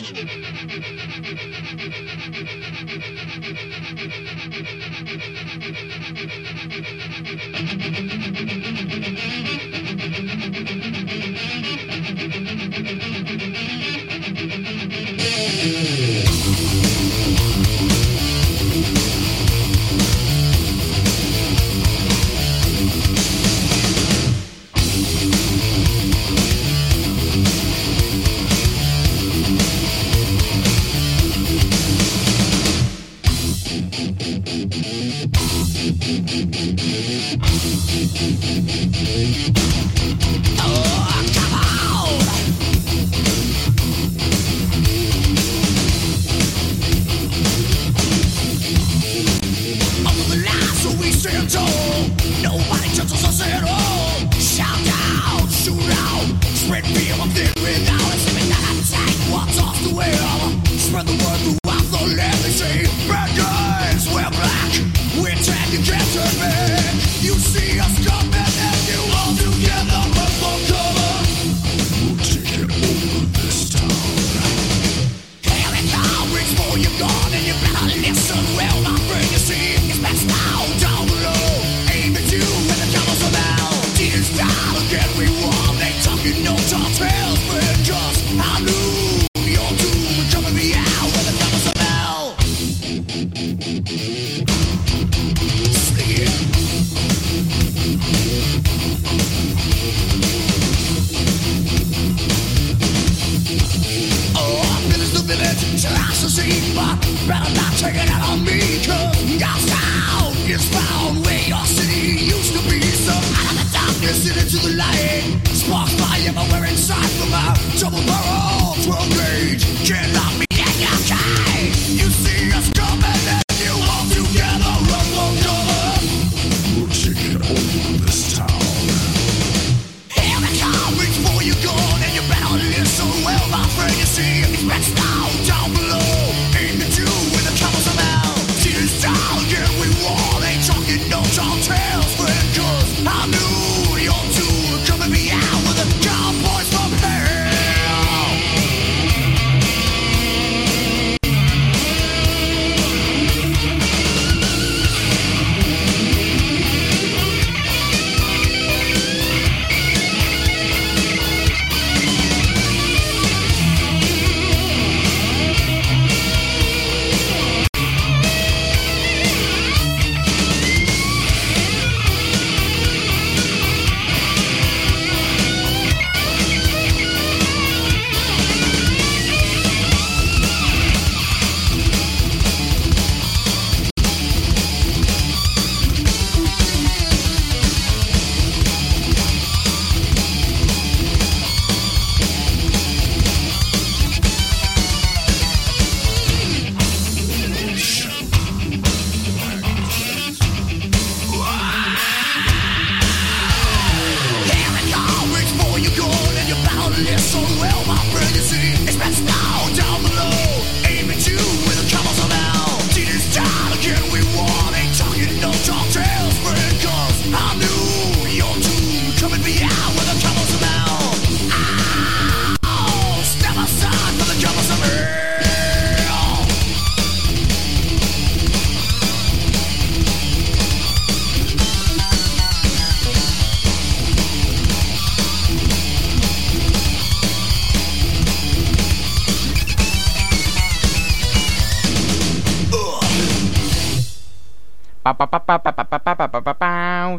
Thank you.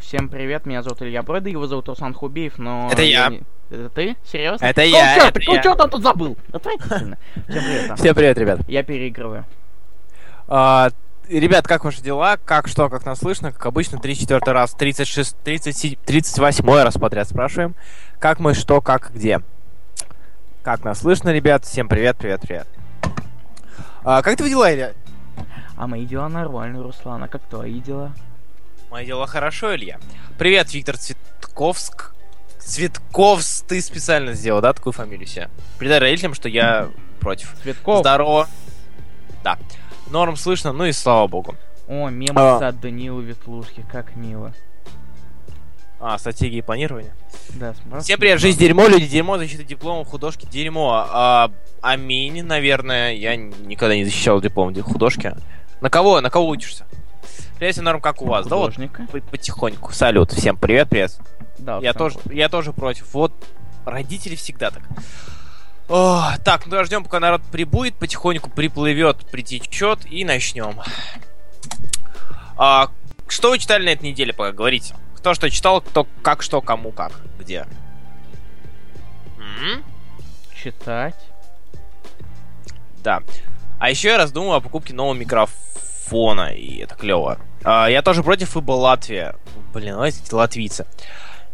Всем привет, меня зовут Илья Брода, его зовут Руслан Хубиев, но... Это я. Не... Это ты? Серьезно? Это я, Чё, это ты я. что там тут забыл? Отвратительно. Всем привет. а. Всем привет, ребят. Я переигрываю. А, ребят, как ваши дела? Как что, как нас слышно? Как обычно, 34 раз, 36, 30, 38 раз подряд спрашиваем. Как мы, что, как, где. Как нас слышно, ребят? Всем привет, привет, привет. А, как ты дела, Илья? А мои дела нормально, Руслан. А как твои дела? Мои дела хорошо, Илья. Привет, Виктор Цветковск. Цветковс, ты специально сделал, да, такую фамилию себе? Передай родителям, что я против. Цветков. Здорово. Да. Норм слышно, ну и слава богу. О, мем А. от Данила Ветлушки, как мило. А, стратегии планирования. Да, сбрасывай. Всем привет, жизнь дерьмо, люди дерьмо, защита дипломов, художки дерьмо. А, аминь, наверное, я никогда не защищал диплом художки. На кого, на кого учишься? Всем норм, как у вас? Да вот, Художника. по- потихоньку. Салют, всем привет, привет. Да, Я тоже, я тоже против. Вот родители всегда так. О, так, ну ждем, пока народ прибудет, потихоньку приплывет, притечет и начнем. А, что вы читали на этой неделе, пока говорите? Кто что читал, кто как что, кому как, где? М? читать. Да. А еще я раздумываю о покупке нового микрофона, и это клево. А, я тоже против ИБ Латвия. Блин, ну эти латвийцы.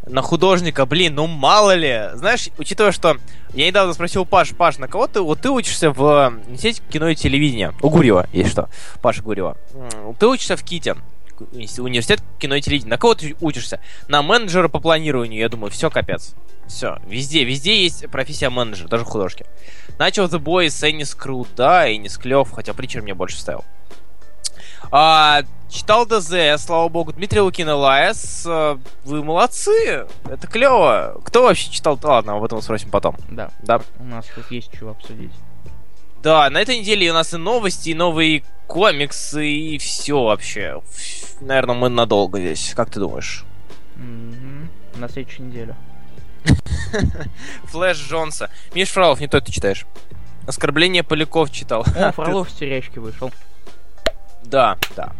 На художника, блин, ну мало ли. Знаешь, учитывая, что я недавно спросил Паш, Паш, на кого ты, вот ты учишься в э, сеть кино и телевидения? У Гурьева, есть что. Паша Гурьева. Ты учишься в КИТе. уни- Университет кино и телевидения. На кого ты учишься? На менеджера по планированию. Я думаю, все, капец. Все, везде, везде есть профессия менеджера, даже художки. Начал The Boys, Эннис Крут, да, Эннис Клев, хотя Preacher мне больше ставил. А, читал ДЗ, слава богу, Дмитрий Лукин Лайс. Вы молодцы, это клево. Кто вообще читал? Ладно, об этом спросим потом. Да, Да, у нас тут есть чего обсудить. да, на этой неделе у нас и новости, и новые комиксы, и все вообще. Наверное, мы надолго здесь. Как ты думаешь? Мгм. На следующую неделю. Флэш Джонса. Миш Фролов, не то ты читаешь. Оскорбление Поляков читал. О, Фролов с терячки вышел. Да, да.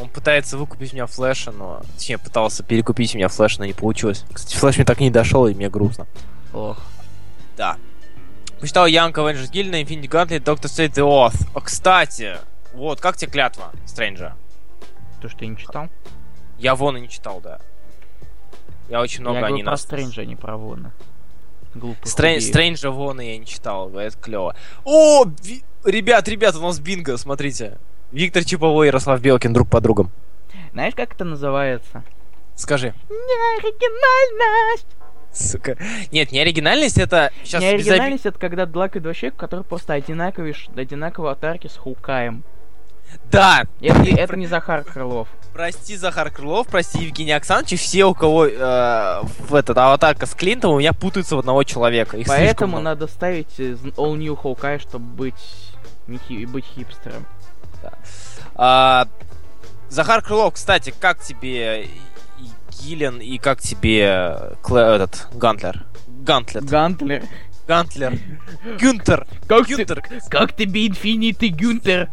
Он пытается выкупить у меня флеша, но... Точнее, пытался перекупить у меня флеш, но не получилось. Кстати, флеш мне так и не дошел, и мне грустно. Ох. Да. Почитал Янка Avengers Guild на Infinity Gauntlet Doctor Strange The Oath. О, кстати, вот, как тебе клятва, Стрэнджа? То, что ты не читал? Я вон и не читал, да. Я очень много Я о ней про Стрэнджа, а не про Вона. Глупый Стрэн-. Стрэнджа вон и я не читал, это клево. О, ви- ребят, ребят, у нас бинго, смотрите. Виктор Чиповой и Ярослав Белкин друг по другом. Знаешь, как это называется? Скажи. Неоригинальность! Сука. Нет, не оригинальность, это... Сейчас Неоригинальность это когда два два человека, которые просто одинаковые, одинаковые аватарки с Хукаем. Да! Это, это не Захар Крылов. Прости, Захар Крылов, прости, Евгений Оксанович, и все, у кого э, в этот аватарка с Клинтом, у меня путаются в одного человека. Их Поэтому надо ставить э, All New Hawkeye, чтобы быть, быть хипстером. А, Захар Крылов, кстати, как тебе и Гиллен и как тебе Клэ- этот Гантлер? Гантлер. Гантлер. Гантлер. Гюнтер. Как Гюнтер. Как тебе Инфинити Гюнтер?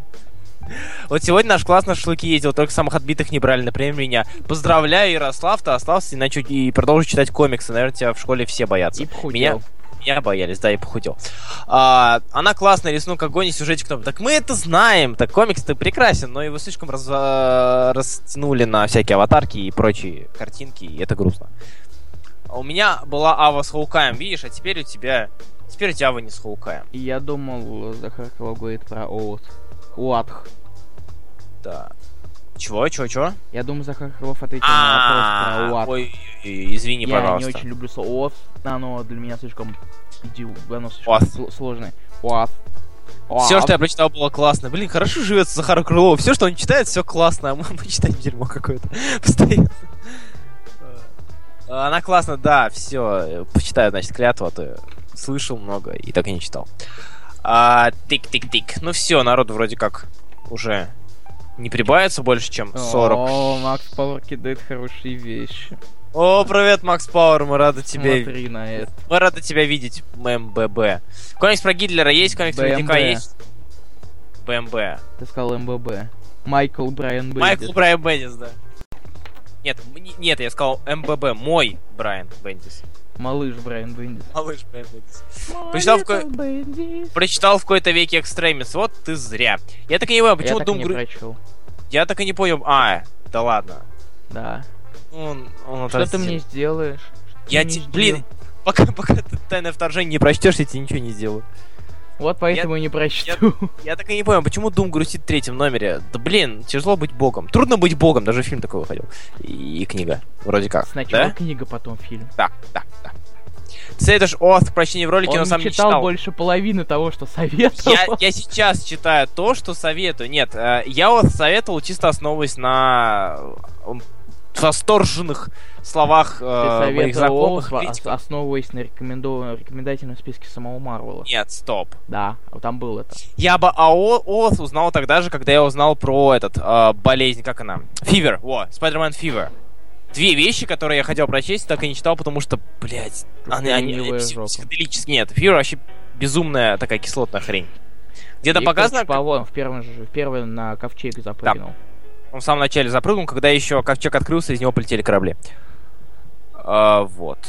Вот сегодня наш класс на шашлыки ездил, только самых отбитых не брали, например, меня. Поздравляю, Ярослав, ты остался и, начал, и продолжишь читать комиксы. Наверное, тебя в школе все боятся. И похудел. Меня, меня боялись, да, и похудел. А, она классная, рисунок огонь и сюжетик. Так мы это знаем, так комикс-то прекрасен, но его слишком раз- а, растянули на всякие аватарки и прочие картинки, и это грустно. А У меня была Ава с Хаукаем, видишь, а теперь у тебя... Теперь у тебя Ава не с Хаукаем. И Я думал, Захар говорит про Оут. Уатх. Да. Чего, чего, чего? Я думаю, Захар Крылов ответил на вопрос про А. Ой, извини, Я пожалуйста. не очень люблю слово оно для меня слишком оно слишком сложное. Уат. Все, что я прочитал, было классно. Блин, хорошо живется Захар Крылов. Все, что он читает, все классно, а мы, мы читаем дерьмо какое-то. Постоянно. Э, Она классно, да, все. Почитаю, значит, клятву, а то слышал много и так и не читал. А, Тик-тик-тик. Ну все, народ вроде как уже не прибавится больше, чем 40. О, Макс Пауэр кидает хорошие вещи. О, привет, Макс Пауэр, мы рады тебя, Смотри на это. мы рады тебя видеть, МББ. Комикс про Гитлера есть, комикс про БМБ. есть. БМБ. Ты сказал МББ. Майкл Брайан Бендис. Майкл Брайан Бендис, да. Нет, нет, я сказал МББ, мой Брайан Бендис. Малыш Брайан Бендис. Малыш Брайан Бендис. Прочитал в ко-. Прочитал в какой-то веке Экстремис, вот ты зря. Я так и не понял, почему Я так и Doom не Гру- прочел. Я так и не понял. А, да ладно. Да. Он, он Что ты мне сделаешь? Что Я мне те- сделал? блин, пока, пока ты тайное вторжение не прочтешь, я тебе ничего не сделаю. Вот поэтому и не прочту. Я так и не понял, почему Doom грустит в третьем номере. Да блин, тяжело быть богом. Трудно быть богом, даже фильм такой выходил. И, и книга. Вроде как. Сначала Да? книга, потом фильм. Да, да, да. Советуешь Оth, прочтение в ролике, Он но сам не читал, читал. больше половины того, что советовал. Я, я сейчас читаю то, что советую. Нет, э, я вот советовал, чисто основываясь на э, восторженных словах э, моих знакомых. Критиков. ос- основываясь на рекомендованном рекомендательном списке самого Марвела. Нет, стоп. Да, там был это. Я бы АО Оз узнал тогда же, когда я узнал про этот э, болезнь, как она? Фивер, во, Spider-Man Fever. Две вещи, которые я хотел прочесть, так и не читал, потому что, блядь, они, они, психоделические. Нет, Fever вообще безумная такая кислотная хрень. Где-то показано, Павлов в первом же, в первый на ковчег запрыгнул. Он в самом начале запрыгнул, когда еще ковчег открылся, из него полетели корабли. А, вот.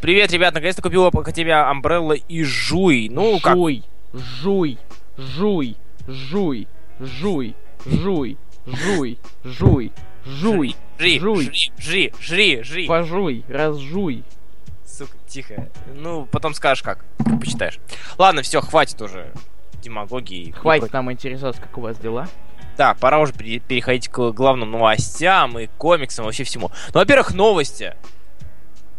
Привет, ребят, наконец-то купил Академия Амбрелла и Жуй. Ну, как Жуй, жуй, жуй, жуй, жуй, жуй, жуй, жуй, жуй, жуй. жри, жри, жри, жри. пожуй, разжуй. Сука, тихо. Ну, потом скажешь как, почитаешь. Ладно, все, хватит уже демагогии. Хватит нам интересоваться, как у вас дела. Да, пора уже пере- переходить к главным новостям и комиксам, вообще всему. Ну, во-первых, новости.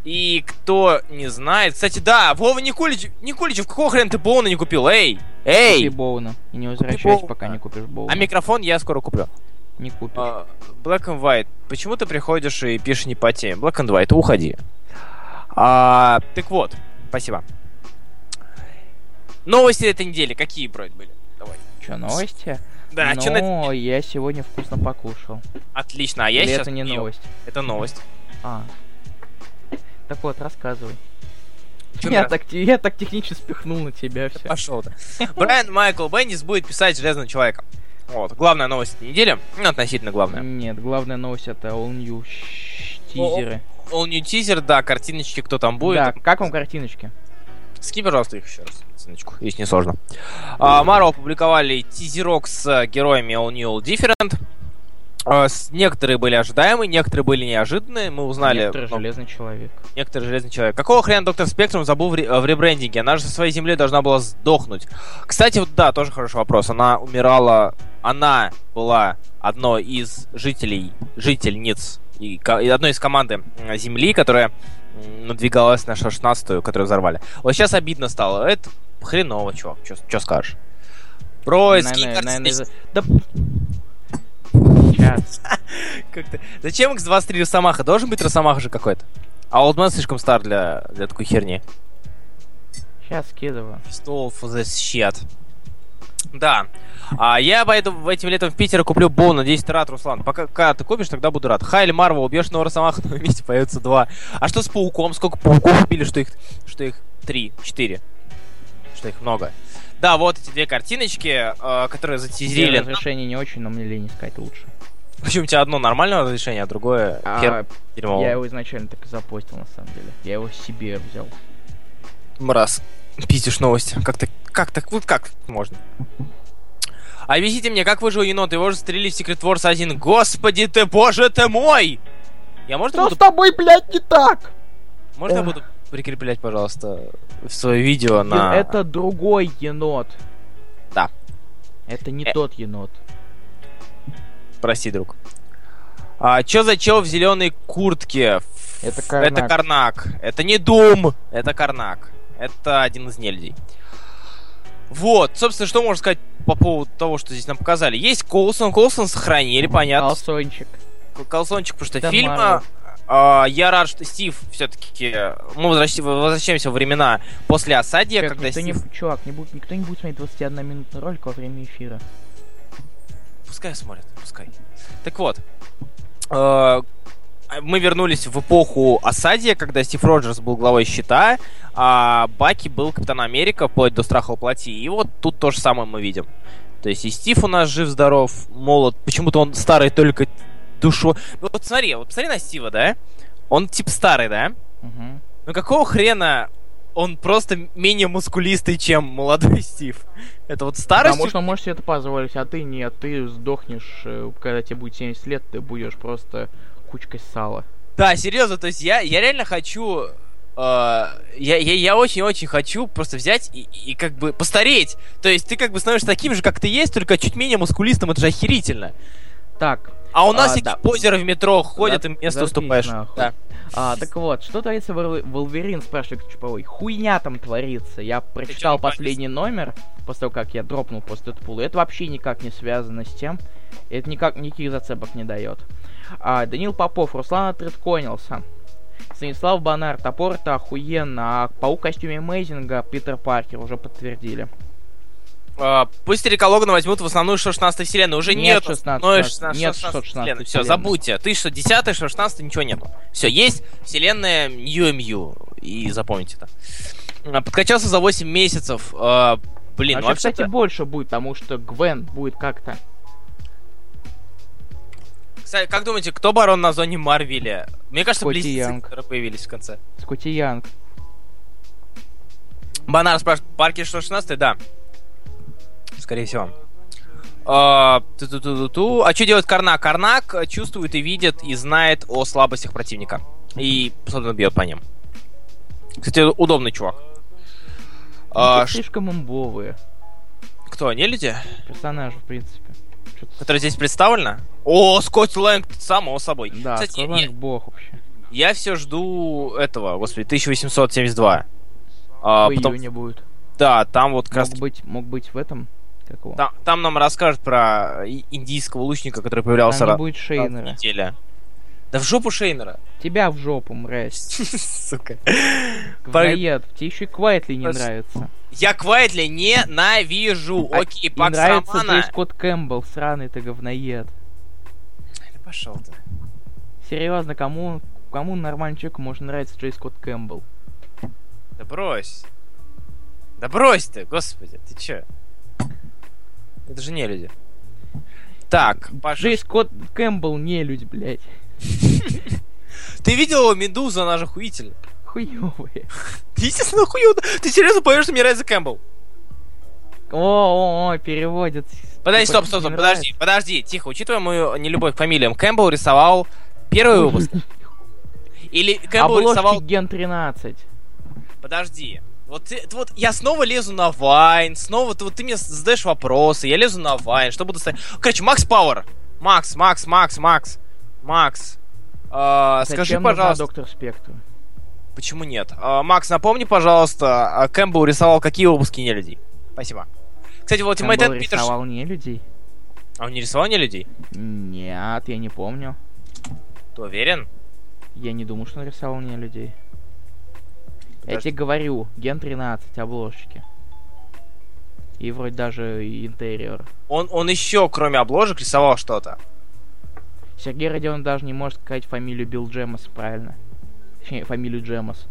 И кто не знает... Кстати, да, Вова Никулич... Никуличев, какого хрена ты Боуна не купил? Эй! Купи Эй! Боуна. И не возвращайся, пока не купишь Боуна. А микрофон я скоро куплю. Не купишь. А, Black and White. Почему ты приходишь и пишешь не по теме? Black and White, уходи. А, так вот, спасибо. Новости этой недели какие, брать были? Давай. Че, новости? Да, ну, чё на- я сегодня вкусно покушал. Отлично, а я Или сейчас это не ел. новость? Это новость. А. Так вот, рассказывай. Чё Я так, я так технически спихнул на тебя все. Пошел ты. Брайан Майкл Бендис будет писать Железного Человека. Вот, главная новость этой недели. Ну, относительно главная. Нет, главная новость это All New тизеры. All New Teaser, да, картиночки, кто там будет. Да, как вам картиночки? Скинь, пожалуйста, их еще раз. Ссылочку, если не сложно. Marvel опубликовали тизерок с э, героями All New All Different. А, Некоторые были ожидаемые, некоторые были неожиданные. Мы узнали... Некоторый ну, железный человек. Некоторый железный человек. Какого хрена Доктор Спектрум забыл в, ре- в ребрендинге? Она же со своей земли должна была сдохнуть. Кстати, вот да, тоже хороший вопрос. Она умирала... Она была одной из жителей, жительниц и, одной из команды м, Земли, которая надвигалась на 16-ю, которую взорвали. Вот сейчас обидно стало. Это хреново, чувак. Что скажешь? Про из-за- Да... Как-то... Зачем X23 Росомаха? Должен быть Росомаха же какой-то. А Олдман слишком стар для, для такой херни. Сейчас скидываю. Stole for this shit. Да. А я поэтому этим летом в Питере куплю Боу на 10 рад, Руслан. Пока, когда ты купишь, тогда буду рад. Хайли Марвел, убьешь нового Росомаха, но вместе появится два. А что с Пауком? Сколько Пауков убили, что их, что их три, четыре? Что их много. Да, вот эти две картиночки, э, которые затизерили. Разрешение не очень, но мне лень искать лучше. Причем у тебя одно нормальное разрешение, а другое А, хер дерьмовое. я его изначально так и запостил, на самом деле. Я его себе взял. Мраз. Пиздишь новости. Как так, как так, вот как можно? Объясните мне, как выжил енот? Его же стрелили в Secret Wars 1. Господи ты, боже ты мой! Я можно Что буду, с тобой, блядь, не так? можно я буду прикреплять, пожалуйста, в свое видео на... Это другой енот. Да. Это не Э. тот енот. Прости, друг. А, чё за чел в зеленой куртке? Это Карнак. Это Карнак. Это не Дум, это Карнак. Это один из нельдей. Вот, собственно, что можно сказать по поводу того, что здесь нам показали. Есть Колсон, Колсон сохранили, понятно. Колсончик. Колсончик, потому что Да, фильма... Марвел. а, я рад, что Стив все-таки... Мы возвращ- возвращаемся во времена после осадья, Чувак, когда никто не, Стив... чувак, не будет, никто не будет смотреть 21 минутный ролик во время эфира. Пускай смотрят, пускай. Так вот, э, мы вернулись в эпоху осадья, когда Стив Роджерс был главой щита, а Баки был Капитан Америка, вплоть до страха воплоти. И вот тут то же самое мы видим. То есть и Стив у нас жив-здоров, молод. Почему-то он старый только душой. Ну вот смотри, вот посмотри на Стива, да? Он типа старый, да? Мгм. Ну какого хрена он просто менее мускулистый, чем молодой Стив? Это вот старость? Потому что он может себе это позволить, а ты нет. Ты сдохнешь, э, когда тебе будет 70 лет, ты будешь просто кучкой сала. Да, серьезно, то есть я, я реально хочу... э, я, я, я очень-очень хочу просто взять и, и как бы постареть. То есть ты как бы становишься таким же, как ты есть, только чуть менее мускулистым, это же охерительно. Так, А у нас А, да. позеры в метро ходят, За- и место уступаешь. нахуй. Да. а, так вот, что творится в Волверин, спрашивает Чуповой. Хуйня там творится. Я прочитал последний номер, после того, как я дропнул после Дэдпула. Это вообще никак не связано с тем. Это никак никаких зацепок не дает. А, Данил Попов, Руслан отредконился. Станислав Банар, топор это охуенно, а паук в костюме Мейзинга Питер Паркер уже подтвердили. А, пусть Рика Логана возьмут в основную 16 вселенную. Уже Нет нет, 16, основной 16, нет 616 Все, вселенной. забудьте. Ты что, 10 16 ничего нету. Все, есть вселенная UMU. И запомните это. А, Подкачался за 8 месяцев. А, Блин, а ну вообще, вообще кстати, больше будет, потому что Гвен будет как-то. Кстати, как думаете, кто барон на зоне Марвеля? Мне кажется, Скотти близнецы, Янг. которые появились в конце. Скотти Янг. Банар спрашивает, Паркер 116 Да. Скорее всего. А, ту-ту-ту-ту-ту. А что делает Карнак? Карнак чувствует и видит, и знает о слабостях противника. И, собственно, бьет по ним. Кстати, удобный чувак. А, Ну, ш- слишком имбовые кто, не люди? персонажи, в принципе. Которые здесь представлены? О, Скотт Лэнг, само собой. Да, Кстати, Скотт я- Ланг бог вообще. я, все жду этого, господи, 1872. А, в потом- июне будет. да, там вот как раз Мог быть, мог быть в этом. Как его? Там, там нам расскажут про индийского лучника, который появлялся Там раз будет Шейнера. неделю. Да в жопу Шейнера. Тебя в жопу, мразь. Сука. Говноед. Тебе еще и Квайтли не нравится. Я Квайтли ненавижу. А Окей, Пакс нравится Романа. Джей Скотт Кэмпбелл, сраный ты говноед. Да Пошел ты. Серьезно, кому, кому нормальному человеку может нравиться Джей Скотт Кэмпбелл? Да брось. Да брось ты, господи, ты че? Это же не люди. Так, Паша, Джей Скотт Кэмпбелл не люди, блядь. ты видел Медуза, она же хуитель. Хуёвые. Естественно, хуёво. Ты серьезно что мне нравится Кэмпбелл? О, о, о, переводит. Подожди, Типа, стоп, стоп, стоп, подожди, подожди, тихо, учитывая мою нелюбовь к фамилиям, Кэмпбелл рисовал первый выпуск? Или Кэмпбелл Обложки рисовал... Ген 13. Подожди. Вот, ты- вот я снова лезу на Вайн, снова ты, вот ты мне задаешь вопросы, я лезу на Вайн, что буду ставить? Короче, Макс Пауэр. Макс, Макс, Макс, Макс. Макс. а, скажи, пожалуйста, Доктор Спектр? Почему нет? А, Макс, напомни, пожалуйста, а Кэмпбелл рисовал какие выпуски не людей? Спасибо. Кстати, вот Ed Питерс... рисовал не людей? А он не рисовал не людей? Нет, я не помню. Ты уверен? Я не думаю, что он рисовал не людей. Я Подожди. тебе говорю, Ген 13, обложки. И вроде даже интерьер. Он, он еще, кроме обложек, рисовал что-то. Сергей Родион даже не может сказать фамилию Билл Джемос правильно. Точнее, фамилию Джемос.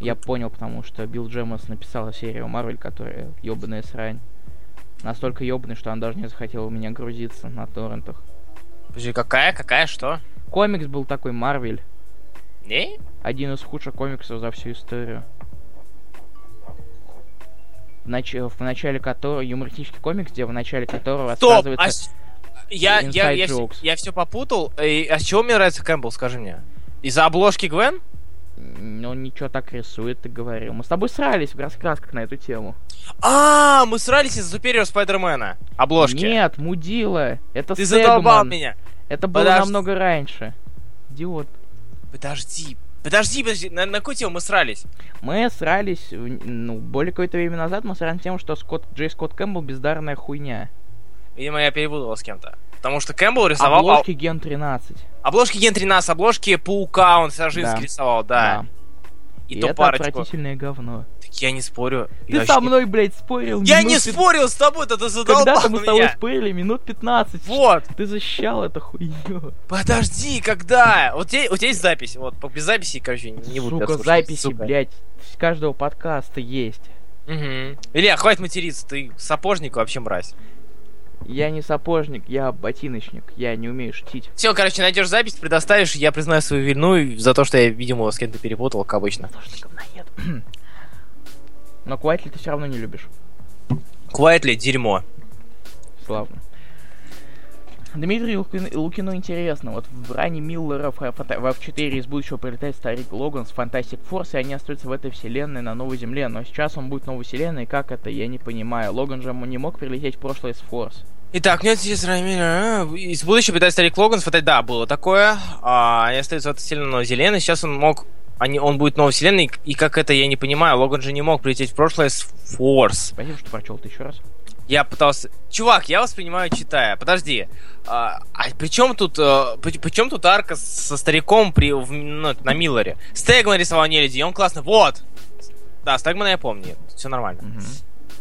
Я понял, потому что Билл Джемос написал серию Марвель, которая ёбаная срань. Настолько ёбаный, что он даже не захотел у меня грузиться на торрентах. Подожди, какая, какая, что? Комикс был такой Марвель. Не? Один из худших комиксов за всю историю. В, нач- в начале которого... Юмористический комикс, где в начале которого Стоп! рассказывается... А я, я, я, jokes. я все попутал. И- а с чего мне нравится Кэмпбелл, скажи мне? Из-за обложки Гвен? Он ничего так рисует, ты говорил. Мы с тобой срались в раскрасках на эту тему. А, мы срались из-за Superior Спайдермена. Обложки. Нет, мудила. Это Ты Сегман. задолбал меня. Это было Подожди. намного раньше. Идиот. Подожди. Подожди, подожди. На, на какую тему мы срались? Мы срались, ну, более какое-то время назад мы срались тем, что Скотт, Джей Скотт Кэмпбелл бездарная хуйня. Видимо, я перепутал с кем-то. Потому что Кэмпбелл рисовал Обложки Ген 13. Обложки Ген 13, обложки Паука он Сажинский Да. рисовал, да. И, И, ту это парочку. отвратительное говно. Так я не спорю. Ты Я со мной, блядь, спорил Я минут не спорил с тобой, да ты задолбал Когда-то мы с тобой спорили минут 15. Вот. Ты защищал это хуйню. Подожди, когда? Вот у тебя, у тебя есть запись. Вот, без записи, короче, не буду Сука, записи, Сука. блядь, с каждого подкаста есть. Мгм. Илья, хватит материться, ты сапожник вообще мразь. Я не сапожник, я ботиночник. Я не умею шутить. Все, короче, найдешь запись, предоставишь, я признаю свою вину за то, что я, видимо, с кем-то перепутал, как обычно. Потому что говноед. Но Квайтли ты все равно не любишь. Квайтли, дерьмо. Славно. Дмитрию Лукин- Лукину интересно, вот в ране Миллера в, фото- в F4 из будущего прилетает старик Логан с Fantastic Force, и они остаются в этой вселенной на новой земле, но сейчас он будет в новой вселенной, как это, я не понимаю. Логан же не мог прилететь в прошлое с Force. Итак, нет, сейчас а, из будущего питает старик Логан, вот, да, было такое. А, они остаются в этой вселенной новой вселенной, сейчас он мог... Они, он будет новой вселенной, и как это, я не понимаю, Логан же не мог прилететь в прошлое с Форс. Спасибо, что прочел ты еще раз. Я пытался... Чувак, я воспринимаю читая. Подожди. А, а при чем тут, а, при, при чем тут арка со стариком при, в, ну, на Миллере? Стегман рисовал Нелюди, он классно. Вот! Да, Стегмана я помню. Все нормально. Мгм.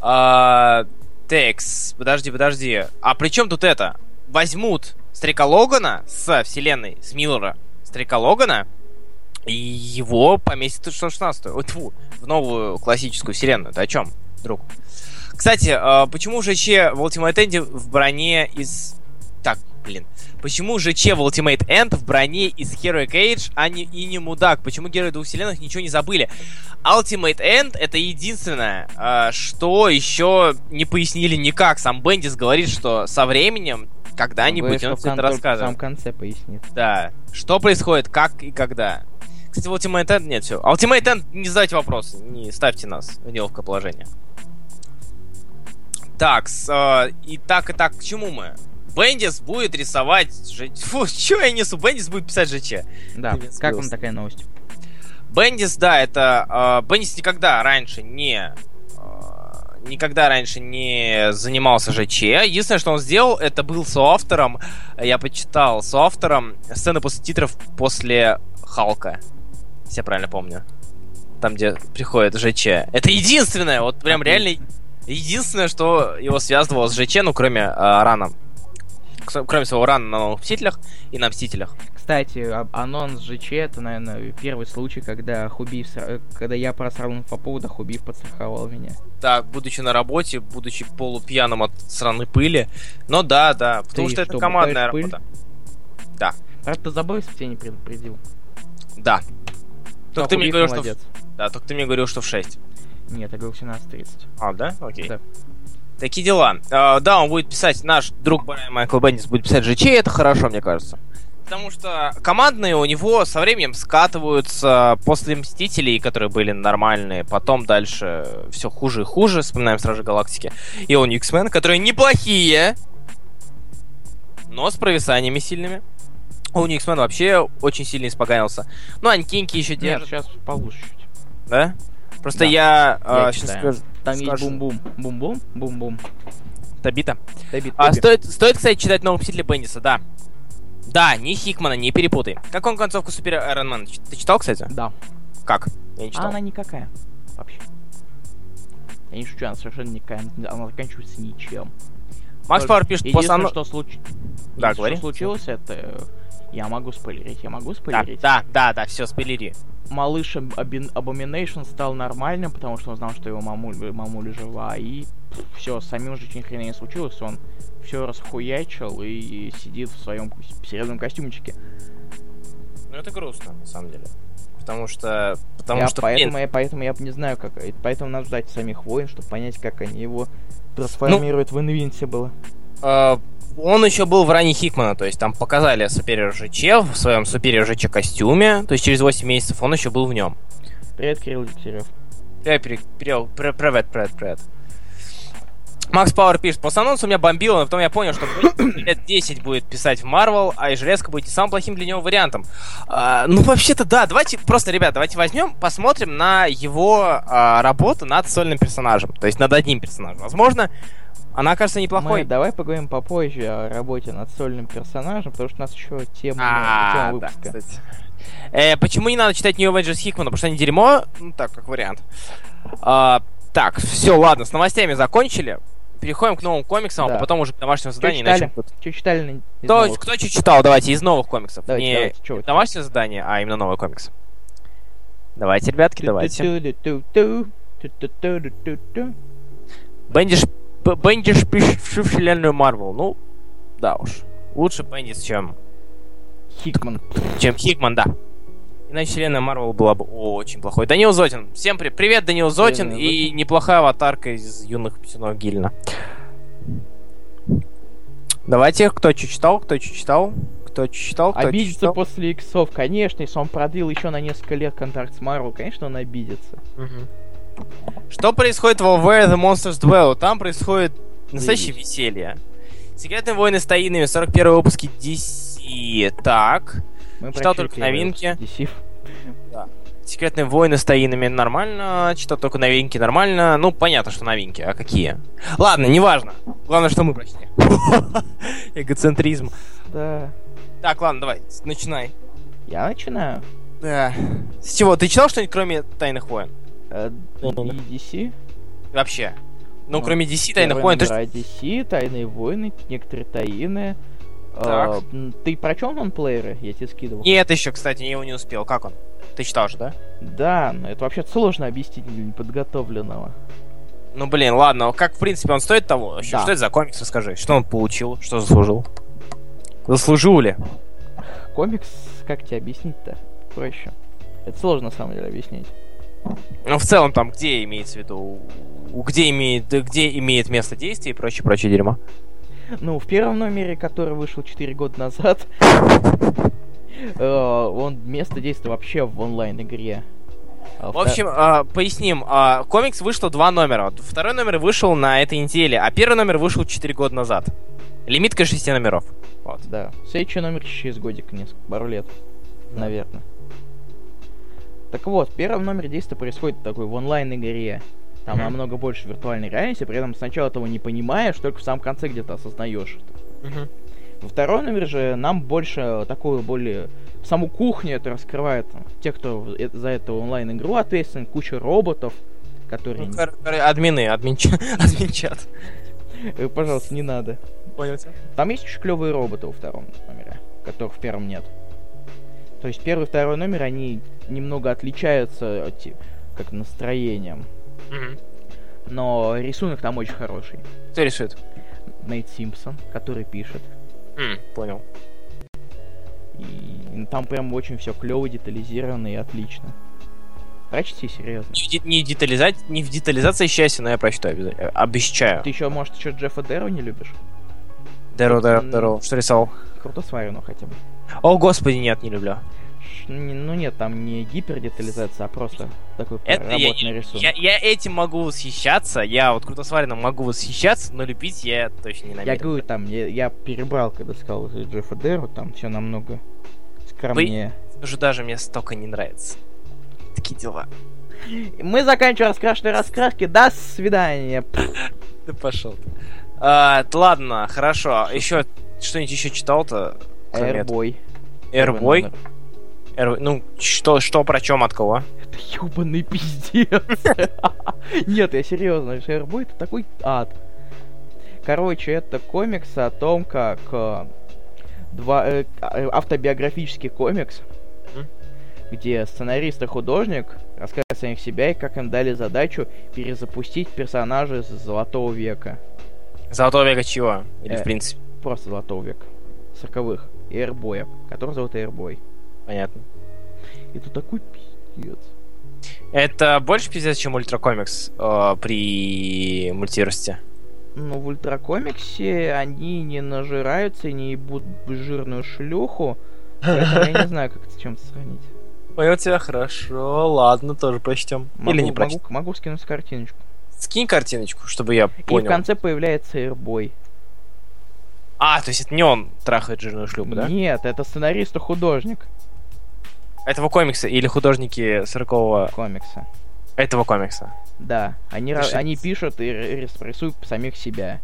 А, Текс, подожди, подожди. А при чем тут это? Возьмут Старика Логана с вселенной, с Миллера Старика Логана, и его поместят в 116 Ой, тьфу, в новую классическую вселенную. Ты о чем, друг? Кстати, а, почему ЖЧ в Ultimate End в броне из... Так, блин. Почему ЖЧ в Ultimate End в броне из Heroic Age, а не, и не мудак? Почему герои двух вселенных ничего не забыли? Ultimate End это единственное, а, что еще не пояснили никак. Сам Бендис говорит, что со временем когда-нибудь он все это только в расскажет. самом конце пояснит. Да. Что происходит, как и когда. Кстати, в Ultimate End нет, все. Ultimate End не задавайте вопросы, не ставьте нас в неловкое положение. Так, с, э, и так, и так, к чему мы? Бендис будет рисовать... Ж... Фу, чё я несу? Бендис будет писать ЖЧ. Да, как вам такая новость? Бендис, да, это... э, Бендис никогда раньше не... э, Никогда раньше не занимался ЖЧ. Единственное, что он сделал, это был соавтором, я почитал, соавтором сцены после титров после Халка. Если я правильно помню. Там, где приходит ЖЧ. Это единственное, вот прям реально единственное, что его связывало с ЖЧ, ну, кроме э, рана. Кроме своего рана на новых Мстителях и на Мстителях. Кстати, а- анонс ЖЧ это, наверное, первый случай, когда э, когда я просрал по поводу, Хубиев подстраховал меня. Да, будучи на работе, будучи полупьяным от сраной пыли. Но да, да, потому Ты что это что, командная бухаешь пыль? работа. Правда, ты забыл, если тебя не предупредил. Да. Только Но ты мне говорил, что... молодец. в- Да, только ты мне говорил, что в 6. Нет, я говорил 17.30. А, да? Окей. Да. Такие дела. А, да, он будет писать, наш друг Брайан Майкл Бендис будет писать GC, это хорошо, мне кажется. Потому что командные у него со временем скатываются после Мстителей, которые были нормальные, потом дальше все хуже и хуже, вспоминаем Стражи Галактики, и он X-Men, которые неплохие, но с провисаниями сильными. У X-Men вообще очень сильно испоганился. Ну, Анькинки еще Нет, держат, сейчас получше чуть. да? Просто Да. я, Я сейчас читаю. скажу. Там есть Скажу. бум-бум. Бум-бум? Бум-бум. Табита. Тоби, А тоби. стоит, стоит, кстати, читать нового Мстителя Бендиса, да. Да, не Хикмана, не перепутай. Как он концовку Супер? Ч- Ты читал, кстати? Да. Как? Я не А читал. она никакая. Вообще. Я не шучу, она совершенно никакая. Она заканчивается ничем. Макс Пауэр пишет, по Единственное, сано- что, случ... Да, говори. что случилось, это... Я могу спойлерить, я могу Да, спойлерить. да, да, да, все, спойлери. Малыш Abomination стал нормальным, потому что он знал, что его мамуль- мамуля жива, и все, с самим же ни хрена не случилось, он все расхуячил и сидит в своем серебряном костюмчике. Ну, это грустно, на самом деле. Потому что... Потому Я что, поэтому, блин, я, поэтому я не знаю, как... Поэтому надо ждать самих войн, чтобы понять, как они его трансформируют в Invincible. э, он еще был в ране Хикмана, то есть там показали Superior ЖЧ в своем Superior ЖЧ костюме, то есть через 8 месяцев он еще был в нем. Привет, Кирилл Дегтярев. Я пере... пере- пр- Привет, привет, привет. Макс Пауэр пишет, после анонса меня бомбило, но потом я понял, что лет 10 будет писать в Марвел, а и железка будет самым плохим для него вариантом. А, ну, вообще-то, да, давайте просто, ребят, давайте возьмем, посмотрим на его а, работу над сольным персонажем, то есть над одним персонажем. Возможно, она окажется неплохой. Мы давай поговорим попозже о работе над сольным персонажем, потому что у нас еще тема, А, тема да, выпуска. кстати. Э, почему не надо читать New Avengers Хикмана? Потому что они дерьмо? Ну, так, как вариант. А, так, все, ладно, с новостями закончили. Переходим к новым комиксам, Да. а потом уже к домашнему Что заданию читали? начнем. Что читали Кто, новых? кто что читал? Давайте, из новых комиксов. Давайте, не давайте, чё домашнее задание, а именно новый комикс. Давайте, ребятки, давайте. Бендиш, Бендиш пишет всю вселенную Марвел. Ну, да уж. Лучше Бендис, чем, Хикман. чем Хикман, да. Иначе вселенная Марвел была бы очень плохой. Данил Зотин. Всем при... привет, Данил Зотин. Данил И неплохая аватарка из юных писюнов Гильна. Давайте, кто что читал, кто что читал, кто читал, кто Обидится читал. после иксов, конечно, если он продлил еще на несколько лет контракт с Марвел, конечно, он обидится. Мгм. Что происходит в Where the Monsters Dwell? Там происходит настоящее Заебись. веселье. Секретные войны с Таинами, 41 выпуски DC. Так. Мы Читал только новинки. выпуск DC. Секретные войны с таинами нормально, что только новинки нормально. Ну, понятно, что новинки, а какие? Ладно, неважно. Главное, что мы прочли. Эгоцентризм. Да. Так, ладно, давай, начинай. Я начинаю. Да. С чего? Ты читал что-нибудь, кроме Тайных войн? Э, DC. Вообще. Ну, Ну, кроме DC, Тайных войн, номера DC, Тайные войны, некоторые таины. Так. Э, Ты прочел нонплееры? Я тебе скидывал. Нет, еще, кстати, я его не успел. Как он? Ты читал же, да? Да, но это вообще сложно объяснить для неподготовленного. Ну, блин, ладно. Как, в принципе, он стоит того? Вообще, Да. Что это за комикс, расскажи. Что он получил? Что заслужил? Заслужил ли? Комикс, как тебе объяснить-то? Проще. Это сложно, на самом деле, объяснить. Ну, в целом, там, где имеется в виду? Где имеет, где имеет место действие и прочее, прочее дерьмо? Ну, в первом номере, который вышел 4 года назад, э, он место действия вообще в онлайн-игре. А В общем, а, поясним. а, комикс вышло два номера. Второй номер вышел на этой неделе, а первый номер вышел 4 года назад. Лимитка 6 номеров. Вот. Да. Следующий номер через годик, несколько, пару лет, наверное. Так вот, в первом номере действие происходит такой в онлайн-игре. Там Мгм. намного больше виртуальной реальности, при этом сначала этого не понимаешь, только в самом конце где-то осознаешь это. Мгм. Во втором номере же нам больше такую более саму кухню это раскрывает. Те, кто э- за эту онлайн-игру ответственен, куча роботов, которые... Ну, админы, админчат. админчат. Э, Пожалуйста, не надо. Понял тебя? Там есть очень клевые роботы во втором номере, которых в первом нет. То есть первый и второй номер, они немного отличаются от те- как настроением. Мгм. Но рисунок там очень хороший. Кто рисует? Нейт Симпсон, который пишет. М, Понял. И там прям очень все клево, детализировано и отлично. Прочти, серьезно. Не в, де- не в детализации счастья, но я прочитаю обязательно. Обещаю. Ты еще, может, еще Джеффа Дэро не любишь? Даро, М. даро. Что рисовал? Круто сварено хотя бы. О, господи, нет, не люблю. Ну нет, там не гипердетализация, а просто такой Это я, рисунок. я, я этим могу восхищаться, я вот крутосваренно могу восхищаться, но любить я точно не Я намерен. говорю, там, я, я перебрал, когда сказал за Джеффа Дэро, там все намного скромнее. Скажу, даже мне столько не нравится. Такие дела. Мы заканчиваем раскрашенные раскраски. До свидания. Да пошел ты. А, ладно, хорошо. Еще что-нибудь еще читал-то? Первый номер. Air- Ну, что, что, про чем, от кого? Это ёбаный пиздец. Нет, я серьезно. Airboy это такой ад. Короче, это комикс о том, как э, два э, э, автобиографический комикс, где сценарист и художник рассказывают о самих себя и как им дали задачу перезапустить персонажей с Золотого века. Золотого века чего? Или, Э. в принципе, Просто Золотого века. Сороковых. Эйрбоя, который зовут Эйрбой. понятно. Это такой пиздец. Это больше пиздец, чем ультракомикс э, при мультиверсите. Ну, в ультракомиксе они не нажираются и не ебут жирную шлюху. Поэтому я не знаю, как это с чем сравнить. Понял тебя, хорошо, ладно, тоже прочтем. Могу, Или не могу, прочтем. могу скинуть картиночку. Скинь картиночку, чтобы я И в понял. конце появляется Эйрбой. А, то есть это не он трахает жирную шлюпу, да? Нет, это сценарист и художник Этого комикса или художники 40 комикса. этого комикса? Да, они, ра- они пишут и рисуют самих себя.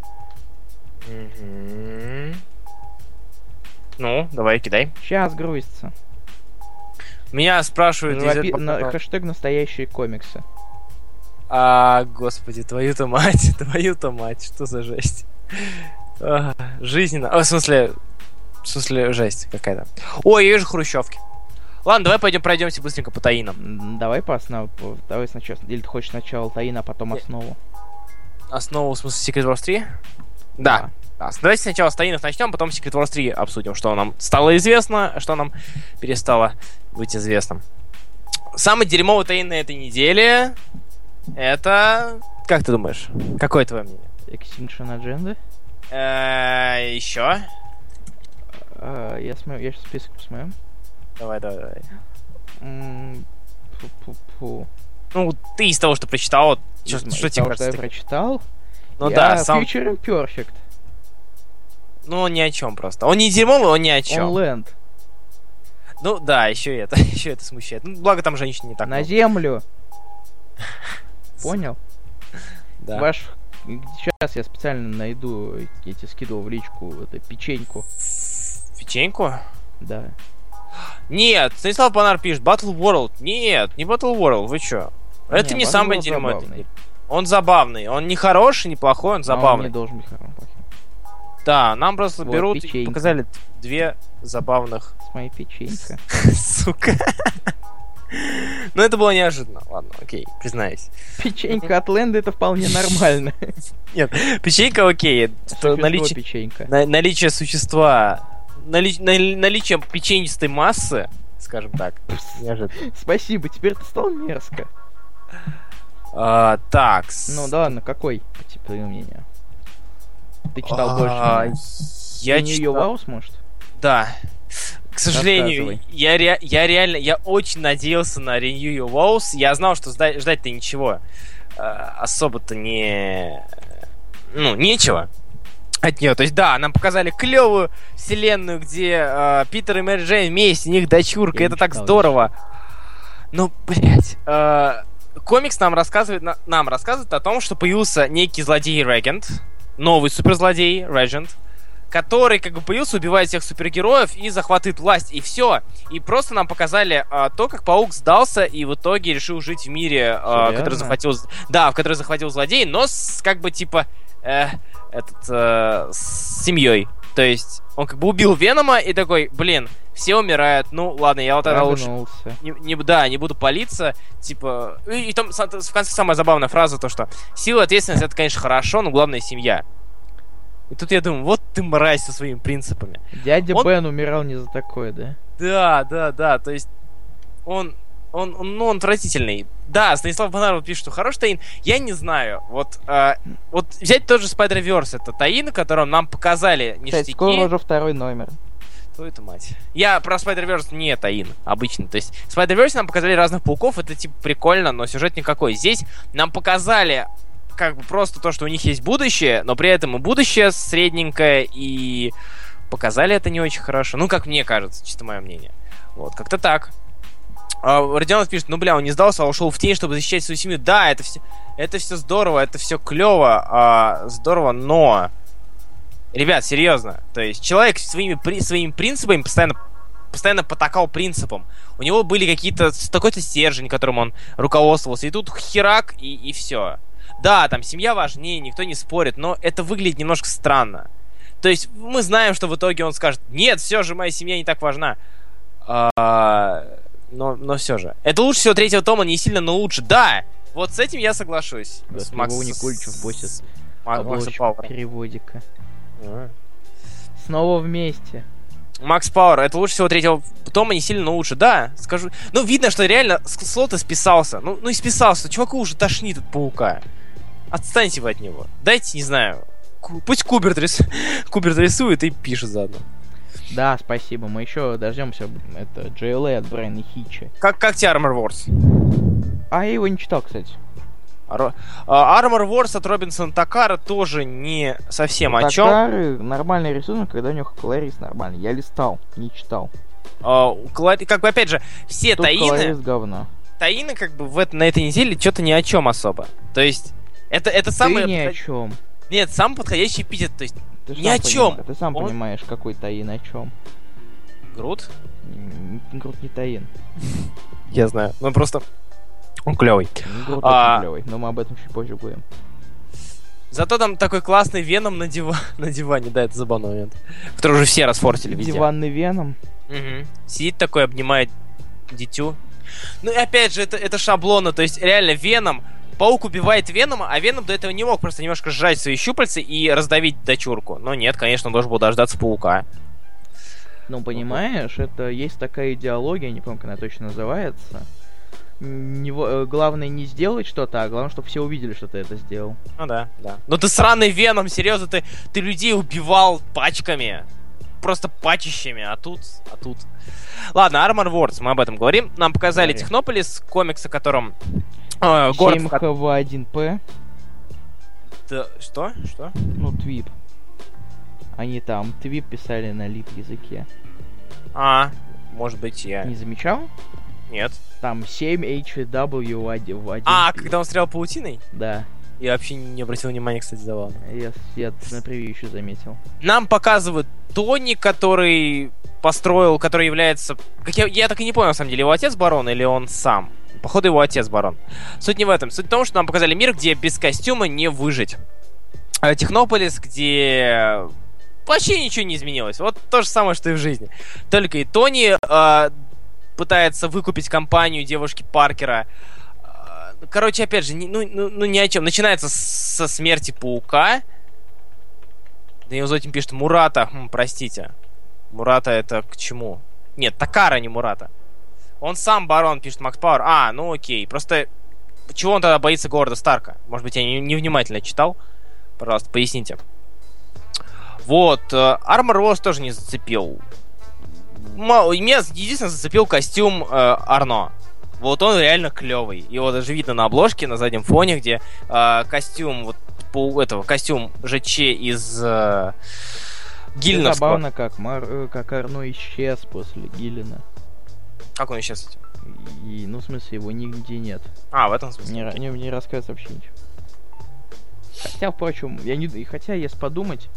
Мгм. Ну, давай, кидай. Сейчас грузится. Меня спрашивают... этого на- хэштег настоящие комиксы. А, господи, твою-то мать, твою-то мать, что за жесть. А, жизненно. В смысле, в смысле, жесть какая-то. Ой, я вижу хрущевки. Ладно, давай пойдем пройдемся быстренько по таинам. Давай по основу. Давай сначала. Или ты хочешь сначала Таин, а потом основу? Основу, в смысле, Secret Wars 3? Да. да. Давайте сначала с таинов начнем, потом Secret Wars 3 обсудим, что нам стало известно, что нам перестало быть известным. Самый дерьмовый таин на этой неделе это... Как ты думаешь? Какое твое мнение? Extinction Agenda? Э, Еще? А, я смотрю, я сейчас список посмотрю. Давай, давай, давай. Ну, ты из того, что прочитал, что тебе что я кажется? прочитал. Ну я да, сам... Future Imperfect. Ну, он ни о чем просто. Он не дерьмовый, он ни о чем. Land. Ну да, еще это, еще это смущает. Ну, благо там женщин не так На много. землю. Понял? Да. Ваш... Сейчас я специально найду, я тебе скидывал в личку, это, печеньку. Печеньку? Да. Нет, Станислав Панар пишет Battle World. Нет, не Battle World, вы чё? Это Не, не самое дерьмо. забавный. Он забавный. Он не хороший, не плохой, он А он забавный. не должен быть хорошим, плохим. Да, нам просто Вот, берут и печенька. показали две забавных. С моей печенька. Сука. Ну это было неожиданно. Ладно, окей, признаюсь. Печенька от Лэнда это вполне нормально. Печенька окей. наличие, печенька. на- наличие существа, нали- нали- наличие печенистой массы, скажем так. Неожиданно. Спасибо, теперь ты стал мерзко. А, так. Ну да ладно, какой, по тебе мнения? Ты читал больше А, меня. Я читал- может? Да. К сожалению, я, ре- я реально, я очень надеялся на Renew Your Woes. Я знал, что ждать- ждать-то ничего э, особо-то не... Ну, нечего от нее. То есть, да, нам показали клевую вселенную, где э, Питер и Мэри Джейн вместе, у них дочурка, Я это не так читал здорово. Ну, блядь. э, комикс нам рассказывает, на- нам рассказывает о том, что появился некий злодей Регент, новый суперзлодей Регент, который как бы появился, убивает всех супергероев и захватывает власть, и все. И просто нам показали а, то, как паук сдался и в итоге решил жить в мире, а, который захватил, да, в который захватил злодей, но с, как бы типа э, этот э, с семьей. То есть он как бы убил Венома и такой, блин, все умирают, ну ладно, я вот тогда лучше не, не- да, не буду палиться, типа... И, и там в конце самая забавная фраза, то что сила и ответственность это, конечно, хорошо, но главное семья. И тут я думаю, вот ты мразь со своими принципами. Дядя Он- Бен умирал не за такое, да? Да, да, да, то есть он, он, он, ну, он отвратительный. Да, Станислав Бонаров пишет, что хороший Таин. Я не знаю, вот, а, вот взять тот же Spider-Verse, это Таин, которым нам показали Кстати, ништяки. скоро уже второй номер. Твою это мать. Я про Spider-Verse не Таин, обычно. То есть, Spider-Verse нам показали разных пауков, это типа прикольно, но сюжет никакой. Здесь нам показали как бы просто то, что у них есть будущее, но при этом и будущее средненькое, и показали это не очень хорошо. Ну, как мне кажется, чисто мое мнение. Вот, как-то так. А, Родионов пишет, ну, бля, он не сдался, а ушел в тень, чтобы защищать свою семью. Да, это все, это все здорово, это все клево, а, здорово, но... Ребят, серьезно. То есть человек своими, при- своими принципами постоянно постоянно потакал принципам. У него были какие-то такой-то стержень, которым он руководствовался, и тут херак, и, и все. Да, там семья важнее, никто не спорит, но это выглядит немножко странно. То есть мы знаем, что в итоге он скажет, нет, все же, моя семья не так важна. А, но, но все же. Это лучше всего третьего тома, не сильно, но лучше. Да, вот с этим я соглашусь. Да, С Вова Никульчев боссит с Ма- Макса Обложечку Пауэра. переводика. А. Снова вместе. Макс Пауэр, это лучше всего третьего тома, не сильно, но лучше. Да, скажу. Ну, видно, что реально с- Слота списался. Ну, ну и списался. Чуваку уже тошнит от паука. Отстаньте вы от него. Дайте, не знаю. Пусть Куберт, рис... Куберт рисует и пишет заодно. Да, спасибо. Мы еще дождемся это JLA от Брайана Хича. Как, как тебе Armor Wars? А я его не читал, кстати. Ро- а, Armor Wars от Робинсона Такара тоже не совсем о чем. Такары нормальный рисунок, когда у него колорист нормальный. Я листал, не читал. Как бы, опять же, все Тут таины... колорист говно. Таины, как бы, в это, на этой неделе что-то ни о чем особо. То есть, это, это самое... Ты ни о чем. Нет, самый подходящий эпитет. То есть, Ты Ни сам о понимаешь- Ты сам Он- понимаешь, какой Таин о чем. Грут? Грут не Таин. Я знаю. Ну, просто... Он клевый. Грут А. очень клевый, но мы об этом чуть позже будем. Зато там такой классный Веном на, дива... на диване, да, это забавный момент. Который уже все расфорсили везде. Диванный Веном. Мгм. Сидит такой, обнимает дитю. Ну и опять же, это, это шаблонно, то есть реально Веном, Паук убивает Венома, а Веном до этого не мог просто немножко сжать свои щупальца и раздавить дочурку. Но нет, конечно, он должен был дождаться Паука. Ну, понимаешь, это есть такая идеология, не помню, как она точно называется. Не э, главное не сделать что-то, а главное, чтобы все увидели, что ты это сделал. Ну да, да. Ну ты сраный Веном, серьезно, ты, ты людей убивал пачками. Просто пачищами, а тут, а тут. Ладно, Armor Wars, мы об этом говорим. Нам показали. Технополис, комикс, о котором... э, город, в ко- ХВ1П, Да, Что? Что? ну, Твип. Они там Твип писали на лип языке. А, может быть, я... Не замечал? Нет. Там 7 HW в один. в один А, фильм. когда он стрелял паутиной? Да. Я вообще не обратил внимания, кстати, забавно. Я, я на превью еще заметил. Нам показывают Тони, который построил, который является... Как я, я так и не понял, на самом деле, его отец барон или он сам? Походу, его отец барон. Суть не в этом. Суть в том, что нам показали мир, где без костюма не выжить. А Технополис, где вообще ничего не изменилось. Вот то же самое, что и в жизни. Только и Тони э, пытается выкупить компанию девушки Паркера. Э, Короче, опять же, ну, ну, ну ни о чем. Начинается со смерти паука. Даниил Зотин пишет Мурата. Хм, простите. Мурата это к чему? Нет, Такара, не Мурата. Он сам барон, пишет Макс Пауэр. А, ну окей. Просто чего он тогда боится города Старка? Может быть, я не- невнимательно читал. Пожалуйста, поясните. Вот, э, Armor Wars тоже не зацепил. Меня единственное зацепил костюм э, Арно. Вот он реально клевый. Его даже видно на обложке, на заднем фоне, где э, костюм вот по этого костюм ЖЧ из э, Гильновского. Забавно, как, Мар... э, как Арно исчез после Гиллина. Как он исчез? И, ну, в смысле, его нигде нет. А, в этом смысле. Не, ра- не, не рассказывается вообще ничего. Хотя, впрочем, я не... и Хотя, если подумать,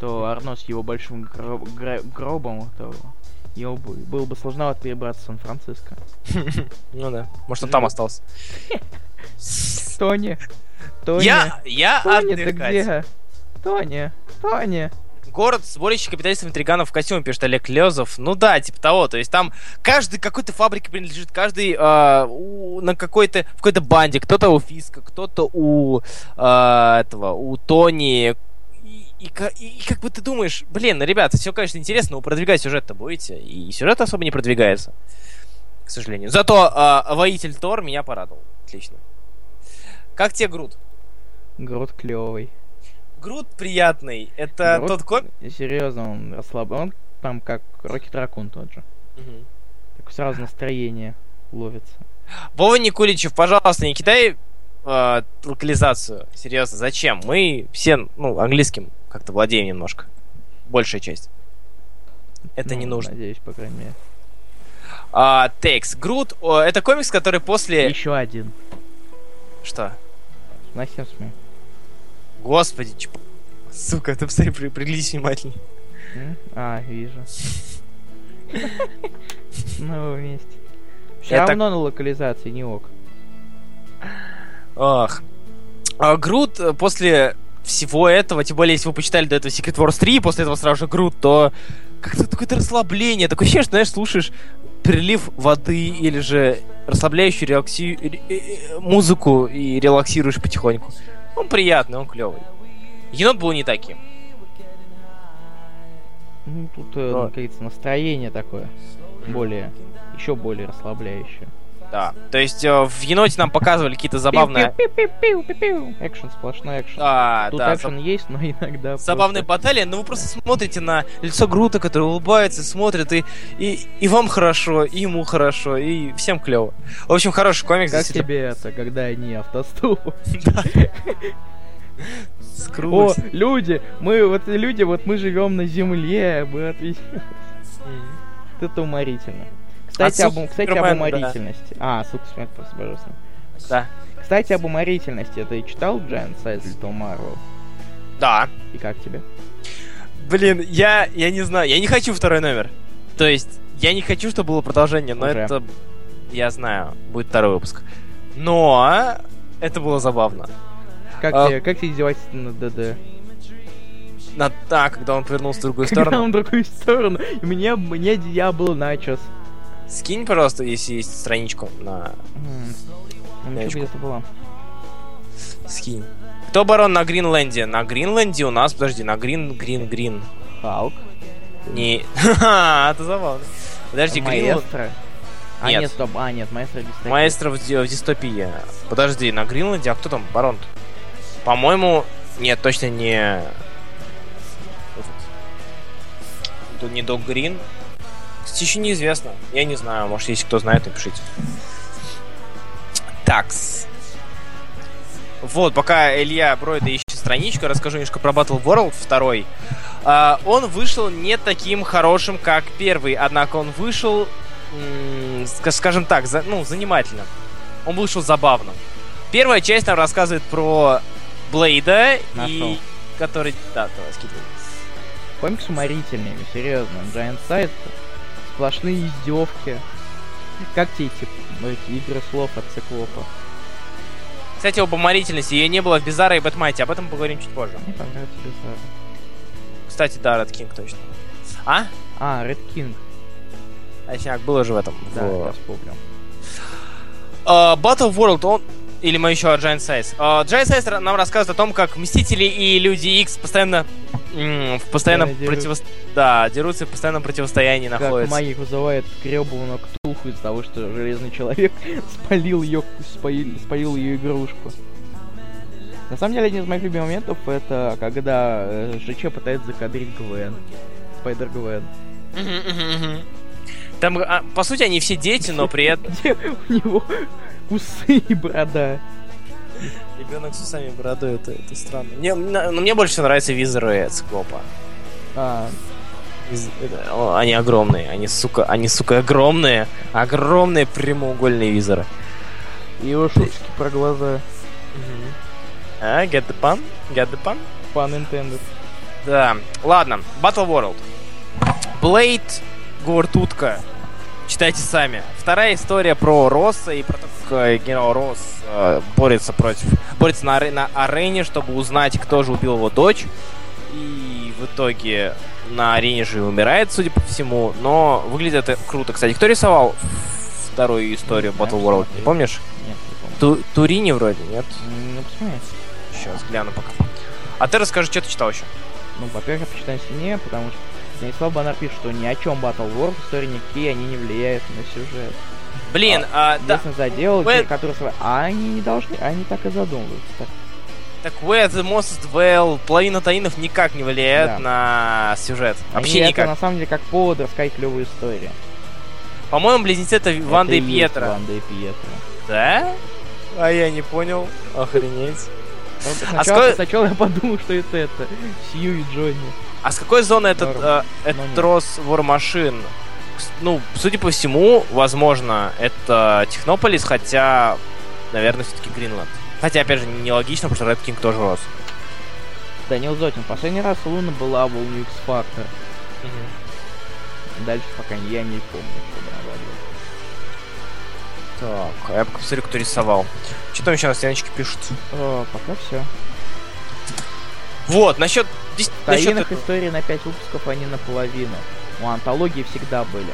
то Арно с его большим гро- гра- гробом, то ему бы- было бы сложновато перебраться в Сан-Франциско. Ну да. Может, он там Живет. остался. Тони! Тони! Я, я Тони, ты где? Тони! Тони! Город сборище капиталистов интриганов в костюме, пишет Олег Лезов. Ну да, типа того. То есть там каждый какой-то фабрике принадлежит, каждый э, у- на какой-то в какой-то банде. Кто-то у Фиска, кто-то у э, этого, у Тони. И, и и- как бы ты думаешь, блин, ну, ребята, все, конечно, интересно, но продвигать сюжет-то будете. И сюжет особо не продвигается, к сожалению. Зато э, воитель Тор меня порадовал. Отлично. Как тебе Грут? Груд клевый. Грут приятный. Это Грут- тот комик. Серьезно, он расслаб... Он там как Рокет Ракун тот же. Мгм. Так сразу настроение ловится. Вова Никуличев, пожалуйста, не кидай э, локализацию. Серьезно, зачем? Мы все, ну, английским как-то владеем немножко. Большая часть. Это не Ну, нужно. Надеюсь, по крайней мере. А, Текс. Грут, о, это комикс, который после... Еще один. Что? На всем СМИ. Господи, чп... Сука, ты посмотри, при- приглядись внимательнее. А, вижу. Ну, вместе. Все равно на локализации не ок. Ах. А, Грут э, после всего этого, тем более, если вы почитали до этого Secret Wars 3, и после этого сразу же Грут, то как-то какое-то расслабление. Такое ощущение, что, знаешь, слушаешь прилив воды или же расслабляющую релакси... ре- э, э, музыку и релаксируешь потихоньку. Он приятный, он клевый. Енот был не таким. Ну, тут, э, как говорится, настроение такое. Более, еще более расслабляющее. Да. То есть э, в еноте нам показывали какие-то забавные... Экшен, сплошной экшен. Да, Тут да, экшен есть, но иногда забавные просто- баталии, но вы просто смотрите на лицо Грута, который улыбается, смотрит, и, и, и вам хорошо, и ему хорошо, и всем клево. В общем, хороший комикс. Как тебе это, когда они автостоп? О, Скрулось. люди, мы вот люди, вот мы живем на земле, мы отвечаем. Это уморительно. Кстати, об, кстати, об Супермена, да. уморительности. А, сука, смерть просто божественно. Да. Кстати, об уморительности. Ты читал Size Little Marvel? Да. И как тебе? Блин, я, я не знаю, я не хочу второй номер. То есть, я не хочу, чтобы было продолжение, но Уже. это, я знаю, будет второй выпуск. Но это было забавно. Как А- тебе, как тебе издевательство над ДД? На, да, когда он повернулся в другую Когда сторону. он в другую сторону, и мне, мне я был начос. Скинь, пожалуйста, если есть страничку на Ячку. что где-то была. Скинь. Кто барон на Гринленде? На Гринленде у нас, подожди, на Грин, Грин, Грин. Халк. Не... Ха-ха, это забавно. Подожди, Гринленд... Маэстро. А, Нет. стоп, а, нет, маэстро дистопия. Маэстро в, в дистопии. Подожди, на Гринленде, а кто там барон По-моему, нет, точно не... Тут не Док Грин. Еще неизвестно. Я не знаю, может, если кто знает, напишите. Такс. Вот, пока Илья Бройда ищет страничку, расскажу немножко про Battle World 2. А, он вышел не таким хорошим, как первый, однако он вышел, скажем так, за- ну, занимательным. Он вышел забавным. Первая часть нам рассказывает про Блейда, Нашел. и который... Да, давай, скидывай. Комикс уморительный, серьезно. Giant Size, сплошные издевки. Как те эти, эти игры слов от циклопа? Кстати, об уморительности. Ее не было в Бизаре и Бэтмайте. Об этом поговорим чуть позже. Мне понравился Bizarre. Кстати, да, Red King точно. А? А, Red King. Точняк, было же в этом. Да, в- я вспомнил. А, Battle World, он... Или мы еще о Giant Size. А, Giant Size нам рассказывает о том, как Мстители и Люди Икс постоянно... в постоянном Постоянно противос... Да, дерутся и в постоянном противостоянии Как находятся. Магик вызывает гребаную ктулху из-за того, что Железный Человек спалил ее, спалил, спалил ее игрушку. На самом деле, один из моих любимых моментов это когда э, ЖЧ пытается закадрить Гвен. Спайдер мгм. Там, а, по сути, они все дети, но при этом... У него усы и борода. Ребенок с усами и бородой, это, это странно. Мне, на- но мне больше нравятся визоры Циклопа. А, Виз- это- о, Они огромные, они, сука, они, сука, огромные. Огромные прямоугольные визоры. и его шуточки про глаза. А, get the pun? Get the pun? Pun intended. Да. Ладно, Battle World. Блейд, говорит утка. Читайте сами. Вторая история про Росса и про то, как э, генерал Росс э, борется против... Борется на, аре- на арене, чтобы узнать, кто же убил его дочь. И в итоге на арене же и умирает, судя по всему. Но выглядит это круто. Кстати, кто рисовал вторую историю Не знаю, Battle World? Не помнишь? Нет, не помню. Ту- Турини вроде, нет? Ну, посмотри. Сейчас гляну пока. А ты расскажи, что ты читал еще? Ну, во-первых, я почитаю сильнее, потому что Станислав Банар пишет, что ни о чем Battle War, истории никакие, они не влияют на сюжет. Блин, а, да, Единственное задел, Вы- которые... А они не должны, они так и задумываются. Так, Так Where the Most Dwell, половина таинов никак не влияет Да. на сюжет. Вообще они никак. Это на самом деле как повод рассказать клевую историю. По-моему, близнецы это Ванда Это и есть Пьетро. Ванда и Пьетро. Да? А я не понял. Охренеть. Вот А Сначала, ска- сначала я подумал, что это это. Сью и Джонни. А с какой зоны этот, э, этот трос War Machine? С- Ну, судя по всему, возможно, это Технополис, хотя, наверное, все-таки Гринланд. Хотя, опять же, нелогично, потому что Red King тоже рос. Данил Зотин. Последний раз Луна была в X Factor. Дальше пока я не помню, была. Так, а я пока посмотрю, кто рисовал. Что там еще на стеночке пишут? О, пока все. Вот, насчет... этого. историй на 5 выпусков они наполовину. У антологии всегда были.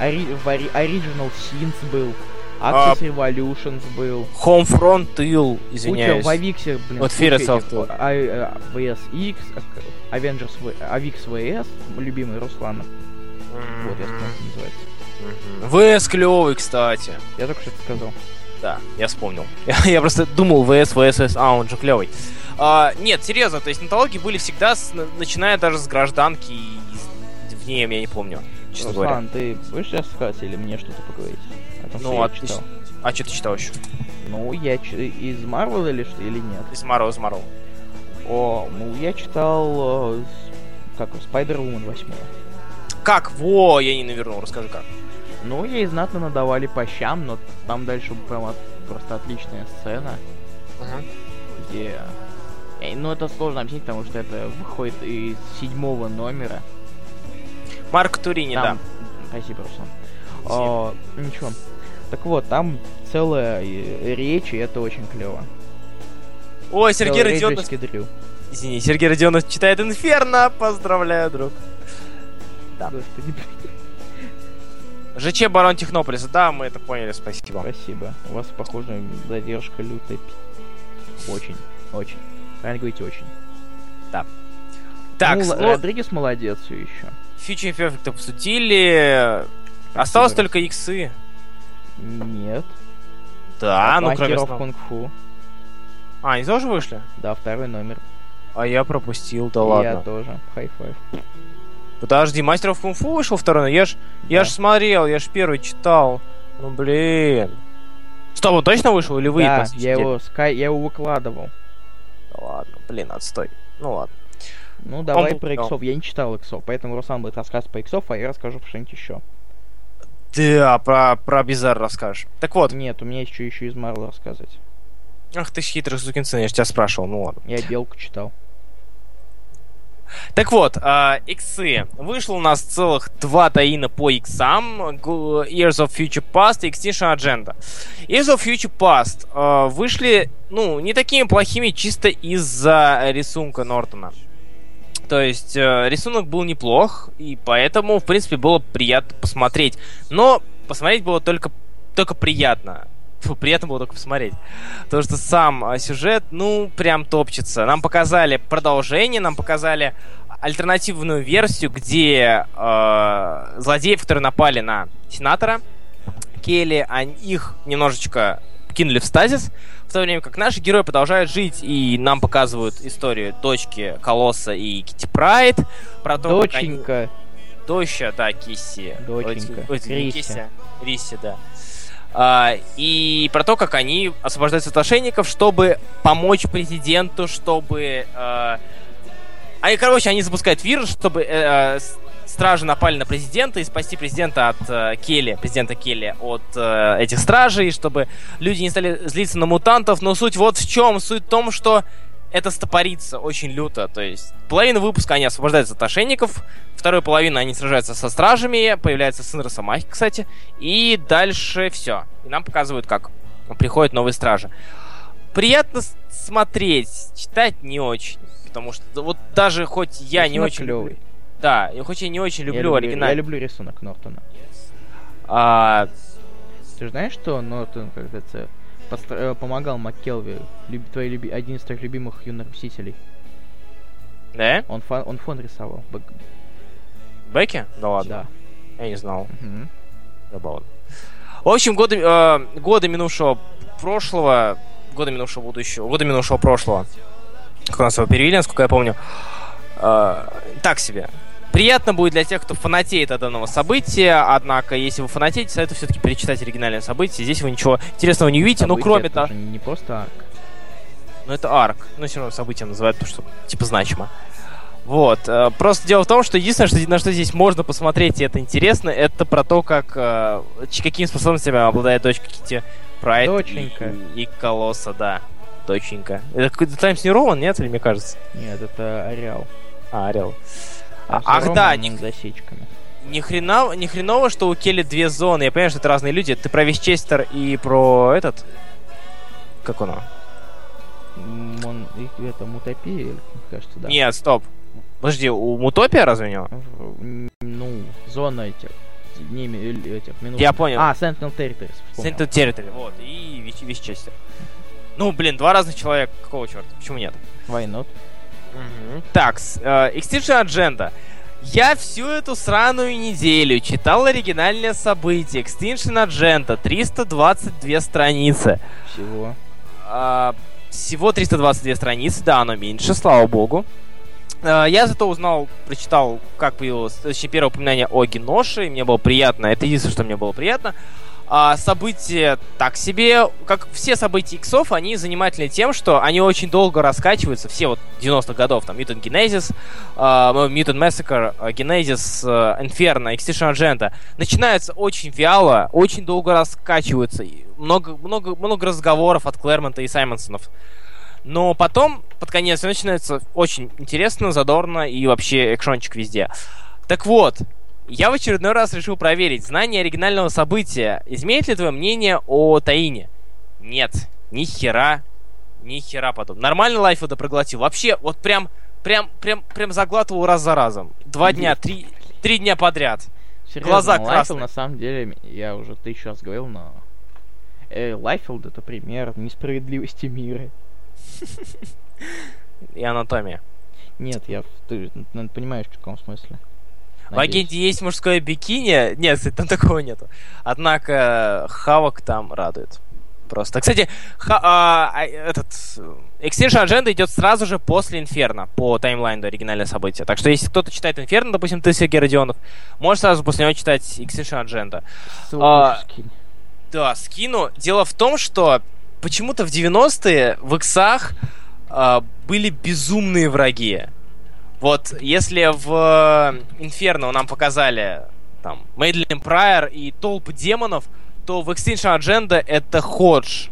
Ори- ори- Original Sins был. А, Axis Revolutions был. Homefront Куча извиняюсь. в Авиксе, блин, Вот куча Fear тоже. а, э, VS X, а, Avengers Avix VS, любимый Руслана. Вот, я вспомнил, как ВС клевый, кстати. Я только что сказал. Да, я вспомнил. Я, просто думал ВС, ВС, а он же клевый. А, нет, серьезно, то есть антологии были всегда, с- на- начиная даже с гражданки и с- в ней, я не помню, честно говоря. Руслан, ты будешь сейчас сказать или мне что-то поговорить? О том, Ну, что отлично. читал. А что ты читал еще? Ну, я из Марвел или что, или нет? Из Марвел, из Марвел. О, ну, я читал, э, как, Spider-Woman 8. Как? Во, я не навернул, расскажи как. Ну, ей знатно надавали по щам, но там дальше прям просто отличная сцена, где... Э, Ну, это сложно объяснить, потому что это выходит из седьмого номера. Марк Турини, Там... Спасибо, Руслан. О, ничего. Так вот, там целая э, речь, и это очень клево. да. Ой, Сергей Родионов... Извини, Сергей Родионов читает Инферно. Поздравляю, друг. Да. Господи, блин, ЖЧ Барон Технополиса. Да, мы это поняли, спасибо. спасибо. У вас, похоже, задержка лютая. Очень, очень. Правильно говорите, очень. Так, ну, ну, Родригес молодец все еще. Future Perfect обсудили. Осталось только иксы. Нет. Да, ну кроме кунг-фу. А, они тоже вышли? Да, второй номер. А я пропустил, да И ладно. Я тоже. High five. Подожди, Мастеров Кунг-фу вышел второй? Я ж, я Да. ж смотрел, я ж первый читал. Ну блин. Стоп, он точно вышел или вы? Да, я его, скай, я его выкладывал. Да ладно, блин, отстой. Ну ладно. Ну, давай был про клёв. иксов. Я не читал иксов, поэтому Руслан будет рассказывать по иксов, а я расскажу про что-нибудь еще. Да, про, про Бизар расскажешь. Так вот, Нет, у меня что еще из Марвел рассказывать. ах ты ж хитрый сукин сын, я ж тебя спрашивал, ну ладно. Я Белку читал. Так вот, а, иксы. Вышло у нас целых два таина по иксам. Years of Future Past и Extinction Agenda. Years of Future Past а, вышли, ну, не такими плохими чисто из-за рисунка Нортона. То есть э, рисунок был неплох, и поэтому, в принципе, было приятно посмотреть. Но посмотреть было только, только приятно. Фу, приятно было только посмотреть. Потому что сам а, сюжет, ну, прям топчется. Нам показали продолжение, нам показали альтернативную версию, где э, злодеев, которые напали на сенатора Келли, они, их немножечко кинули в стазис, в то время как наши герои продолжают жить, и нам показывают историю дочки Колосса и Кити Прайд, про то, как они- Доченька. Доща, да, Кисси. Доченька. Ой. Кисси, а Риси, да. А, и про то, как они освобождаются от ошейников, чтобы помочь президенту, чтобы... а, Они, короче, они запускают вирус, чтобы э, э, стражи напали на президента и спасти президента от э, Келли, президента Келли от э, этих стражей, чтобы люди не стали злиться на мутантов. Но суть вот в чем. Суть в том, что это стопорится очень люто. То есть половину выпуска они освобождаются от ошейников, вторую половину они сражаются со стражами, появляется сын Росомахи, кстати, и дальше все. И нам показывают, как приходят новые стражи. Приятно смотреть, читать не очень. Потому что вот даже хоть я не Рисунок очень клёвый. Да, и хоть я не очень Я люблю оригинал. Я люблю рисунок Нортона. А, Ты знаешь, что Нортон, как это, постро- э, помогал МакКелви, люб- твой люби- один из твоих любимых юных мстителей. да? Он, фон, он фон рисовал. Бэк- Бекки? Да ладно. Да. Я не знал. Мгм. Забавно. В общем, годы, э, годы минувшего прошлого, годы минувшего будущего, годы минувшего прошлого, как у нас его перевели, насколько я помню, э, так себе. Приятно будет для тех, кто фанатеет от данного события, однако, если вы фанатеете, советую все-таки перечитать оригинальное событие. Здесь вы ничего интересного не увидите, ну, Событие кроме того... не просто арк. Ну, это арк. Но все равно событием называют, потому что, типа, значимо. Вот. э, Просто дело в том, что единственное, что, на что здесь можно посмотреть, и это интересно, это про то, как э, какими способностями обладает дочка Кити Прайд Доченька. и, и Колосса, да. Доченька. Это какой-то Таймс не Роман, нет, или мне кажется? Нет, это Ареал. А, Орел. А Ах, да, не- с засечками. Ни хрена, ни хреново, что у Келли две зоны. Я понимаю, что это разные люди. Ты про Вещчестер и про этот... Как он? М, Он, их, это Мутопия, кажется, да. Нет, стоп. Подожди, у Мутопия разве у него? В- м, Ну, зона этих, не, ми- этих минут. Я понял. А, Sentinel Territories. Sentinel Territory, вот, и Вещчестер. Ну, блин, два разных человека, какого черта? Почему нет? Why not? Так, э, Extinction Agenda. Я всю эту сраную неделю читал оригинальное событие Extinction Agenda, 322 страницы. Всего. А, всего 322 страницы, да, оно меньше, слава богу. А, Я зато узнал, прочитал, как появилось, точнее, первое упоминание о Геноше, и мне было приятно, это единственное, что мне было приятно. А события так себе, как все события иксов, они занимательны тем, что они очень долго раскачиваются, все вот 90-х годов, там, Mutant Genesis, а, Mutant Massacre, Genesis, а, Inferno, Extinction Agenda, начинаются очень вяло, очень долго раскачиваются, много, много, много разговоров от Клэрмонта и Саймонсонов. Но потом, под конец, начинается очень интересно, задорно и вообще экшончик везде. Так вот, я в очередной раз решил проверить знание оригинального события. Изменит ли твое мнение о Таине? Нет, ни хера, ни хера потом. Нормально Лайфилда проглотил. Вообще, вот прям, прям, прям, прям заглатывал раз за разом. Два дня, три, три дня подряд. Серьезно, Глаза Лайфилд, красные. на самом деле, я уже тысячу раз говорил, но... Э, Лайфилд это пример несправедливости мира. И анатомия. Нет, я... Ты ну, понимаешь, в каком смысле. В агенте есть мужское бикини. Нет, кстати, там такого нету. Однако Хавок там радует. Просто. Кстати, ха- а, а, этот э, Extinction Agenda идет сразу же после Инферно по таймлайну оригинальное событие. Так что если кто-то читает Инферно, допустим, ты, Сергей Родионов, можешь сразу после него читать Extinction Agenda. Ссылку а, скинь. Да, скину. Дело в том, что почему-то в 90-е в иксах а, были безумные враги. Вот если в Инферно нам показали там Мейдлин Прайер и толпы демонов, то в Extinction Agenda это Ходж.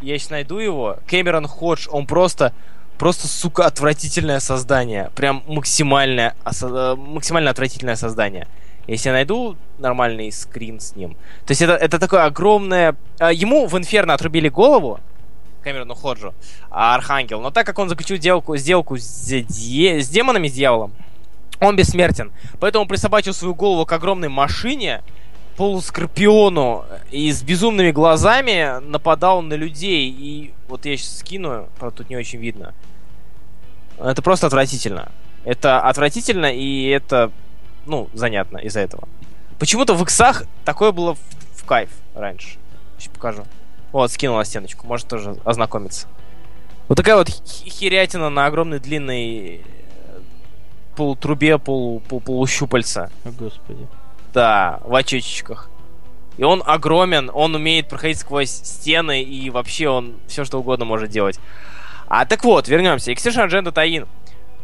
Я сейчас найду его. Кэмерон Ходж, он просто просто, сука, отвратительное создание. Прям максимальное, осо- максимально отвратительное создание. Если я найду нормальный скрин с ним. То есть это, это такое огромное... а, Ему в Инферно отрубили голову, Кэмерону Ходжу, а Архангел. Но так как он заключил сделку, сделку с, с демонами, с дьяволом, он бессмертен. Поэтому присобачил свою голову к огромной машине, полускорпиону и с безумными глазами нападал на людей. И вот я сейчас скину, правда тут не очень видно. Это просто отвратительно. Это отвратительно, и это, ну, занятно из-за этого. Почему-то в иксах такое было в, в кайф раньше. Сейчас покажу. Вот, скинул на стеночку, может тоже ознакомиться. Вот такая вот херятина на огромной длинной э, полутрубе, полу, пол, полущупальца. О, господи. Да, в очечках. И он огромен, он умеет проходить сквозь стены, и вообще он все что угодно может делать. А так вот, вернемся. Extinction Agenda Таин.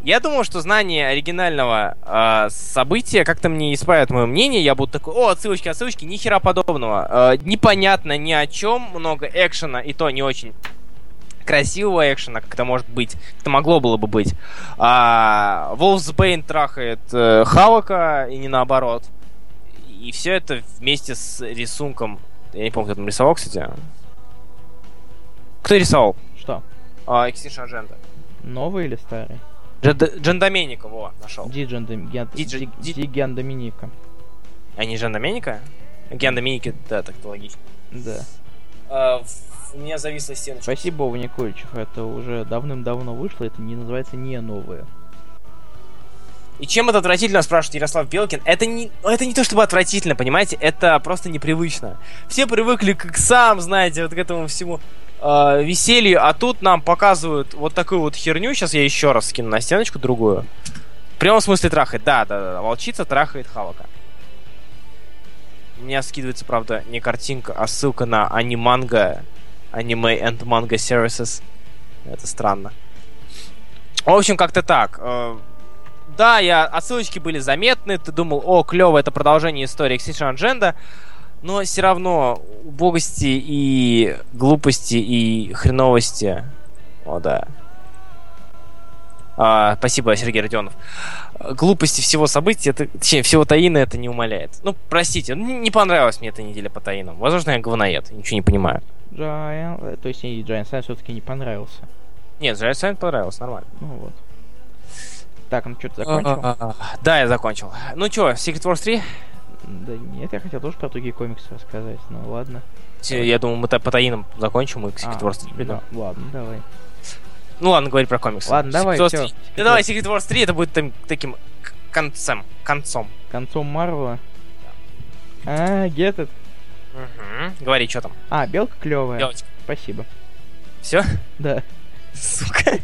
Я думал, что знание оригинального э, события как-то мне исправит мое мнение. Я буду такой, о, отсылочки, отсылочки, ни хера подобного. Э, непонятно ни о чем, много экшена, и то не очень красивого экшена, как это может быть. Это могло было бы быть. А, Wolfsbane трахает э, Халака, и не наоборот. И все это вместе с рисунком. Я не помню, кто там рисовал, кстати. Кто рисовал? Что? А, Extinction Agenda. Новый или старый? Джен Доменика, во, нашел. Ди Джан Дом- Ген- Ди Джан- Ди- Ди- Ди Ген Доминика. А не Джен Доменика? Ген Доменики, да, так-то логично. Да. А, у меня зависла стеночка. Спасибо, Вова Никольчих. Это уже давным-давно вышло. Это не называется не новое. И чем это отвратительно, спрашивает Ярослав Белкин. Это не, это не то чтобы отвратительно, понимаете? Это просто непривычно. Все привыкли к сам, знаете, вот к этому всему э, веселью, а тут нам показывают вот такую вот херню. Сейчас я еще раз скину на стеночку другую. В прямом смысле трахает. Да, да, да. Волчица трахает Халака. У меня скидывается, правда, не картинка, а ссылка на аниманга. Anime and Manga Services. Это странно. В общем, как-то так. Э, Да, я, отсылочки были заметны. Ты думал, о, клево, это продолжение истории Extinction Agenda. Но все равно убогости и глупости и хреновости. О, да. А, спасибо, Сергей Родионов. А, Глупости всего события, это, точнее, всего Таина это не умаляет. Ну, простите, ну, не понравилась мне эта неделя по Таинам. Возможно, я говноед, ничего не понимаю. Giant... э, То есть и Giant Sign все-таки не понравился. Нет, Giant Sign понравилось, нормально. Ну вот. Так, ну что, ты закончил? А, Да, я закончил. Ну чё, Secret Wars 3? Да нет, я хотел тоже про другие комиксы рассказать. Ну ладно. Я думаю, мы по таинам закончим и к Secret А, Wars 3 придем. да, ладно, давай. Ну ладно, говори про комиксы. Ладно, давай, Secret Wars всё. 3. Да давай, Secret Wars 3 это будет там- таким концем. Концом. Концом Марвела. А, get it. Говори, что там? А, белка клевая. Спасибо. Все? Да. Сука.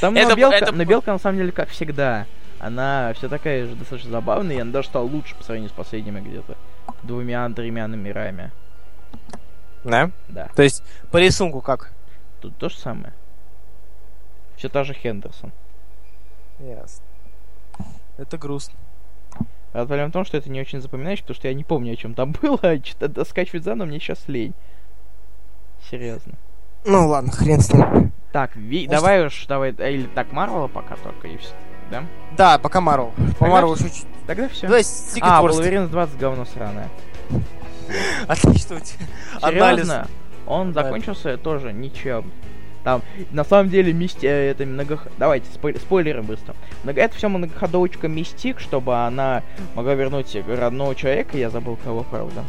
Там Это- но белка, это- но белка на самом деле как всегда. Она все такая же достаточно забавная, и она даже стала лучше по сравнению с последними где-то двумя-тремя номерами. Да? Да. То есть, по рисунку как? Тут то же самое. Все та же Хендерсон. Ясно. Это грустно. А проблема в том, что это не очень запоминаешь, потому что я не помню, о чем там было, а что-то скачивать заново мне сейчас лень. Серьезно. Ну ладно, хрен с ним. Так, Ви- Может- давай уж, давай, а, или так Марвела пока только и все. Да? Да, пока Марвел. По Марвелу всё. чуть-чуть. Тогда все. Давай Secret А, Wars 3. Wolverine 20 говно сраное. Отлично у тебя. Анализ. Он закончился тоже ничем. Там, на самом деле, мисти... э, это много... Давайте, спой- спойлеры быстро. Много... Это все многоходовочка Мистик, чтобы она могла вернуть родного человека, я забыл кого, правда.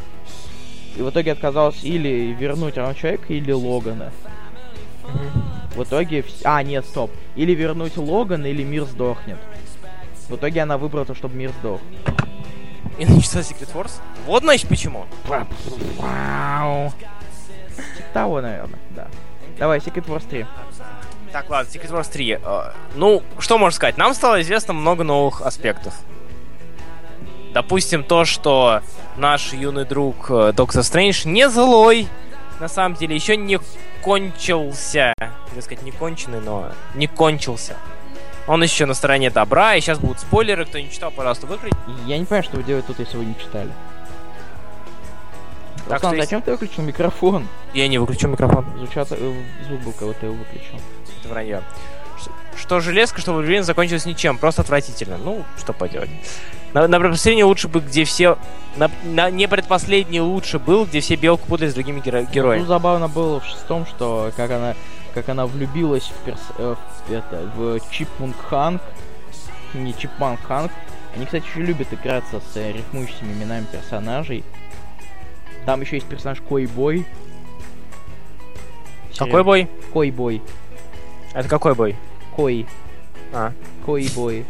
И в итоге отказалась или вернуть родного человека, или Логана. В итоге... А, нет, стоп. Или вернуть Логана, или мир сдохнет. В итоге она выбрала, то, чтобы мир сдох. И начался Secret Wars. Вот, значит, почему. Вау. Типа того, наверное, да. Давай, Secret Wars 3. Так, ладно, Secret Wars 3. Э, ну, что можно сказать? Нам стало известно много новых аспектов. Допустим, то, что наш юный друг э, Доктор Стрэндж не злой. На самом деле, еще не кончился. Хотел сказать, не конченый, но не кончился. Он еще на стороне добра, и сейчас будут спойлеры. Кто не читал, пожалуйста, выключите. Я не понимаю, что вы делаете тут, если вы не читали. Так Руслан, что зачем ты выключил микрофон? Я не выключу микрофон. Звучат, э, звук был, кого ты его выключил. Это вранье. Что железка, что Вульверин закончилось ничем, просто отвратительно. Ну, что поделать. На, на предпоследний лучше бы, где все... На, на не предпоследний лучше был, где все белку путали с другими геро- Ну, героями. забавно было в шестом, что как она, как она влюбилась в, перс, э, в, это, в Чипмунг Ханг, не Чипманг Ханг. Они, кстати, еще любят играться с э, рифмующими именами персонажей. Там еще есть персонаж Кой Бой. Какой бой? Кой Бой. Это какой бой? Кой. А, Кой Бой.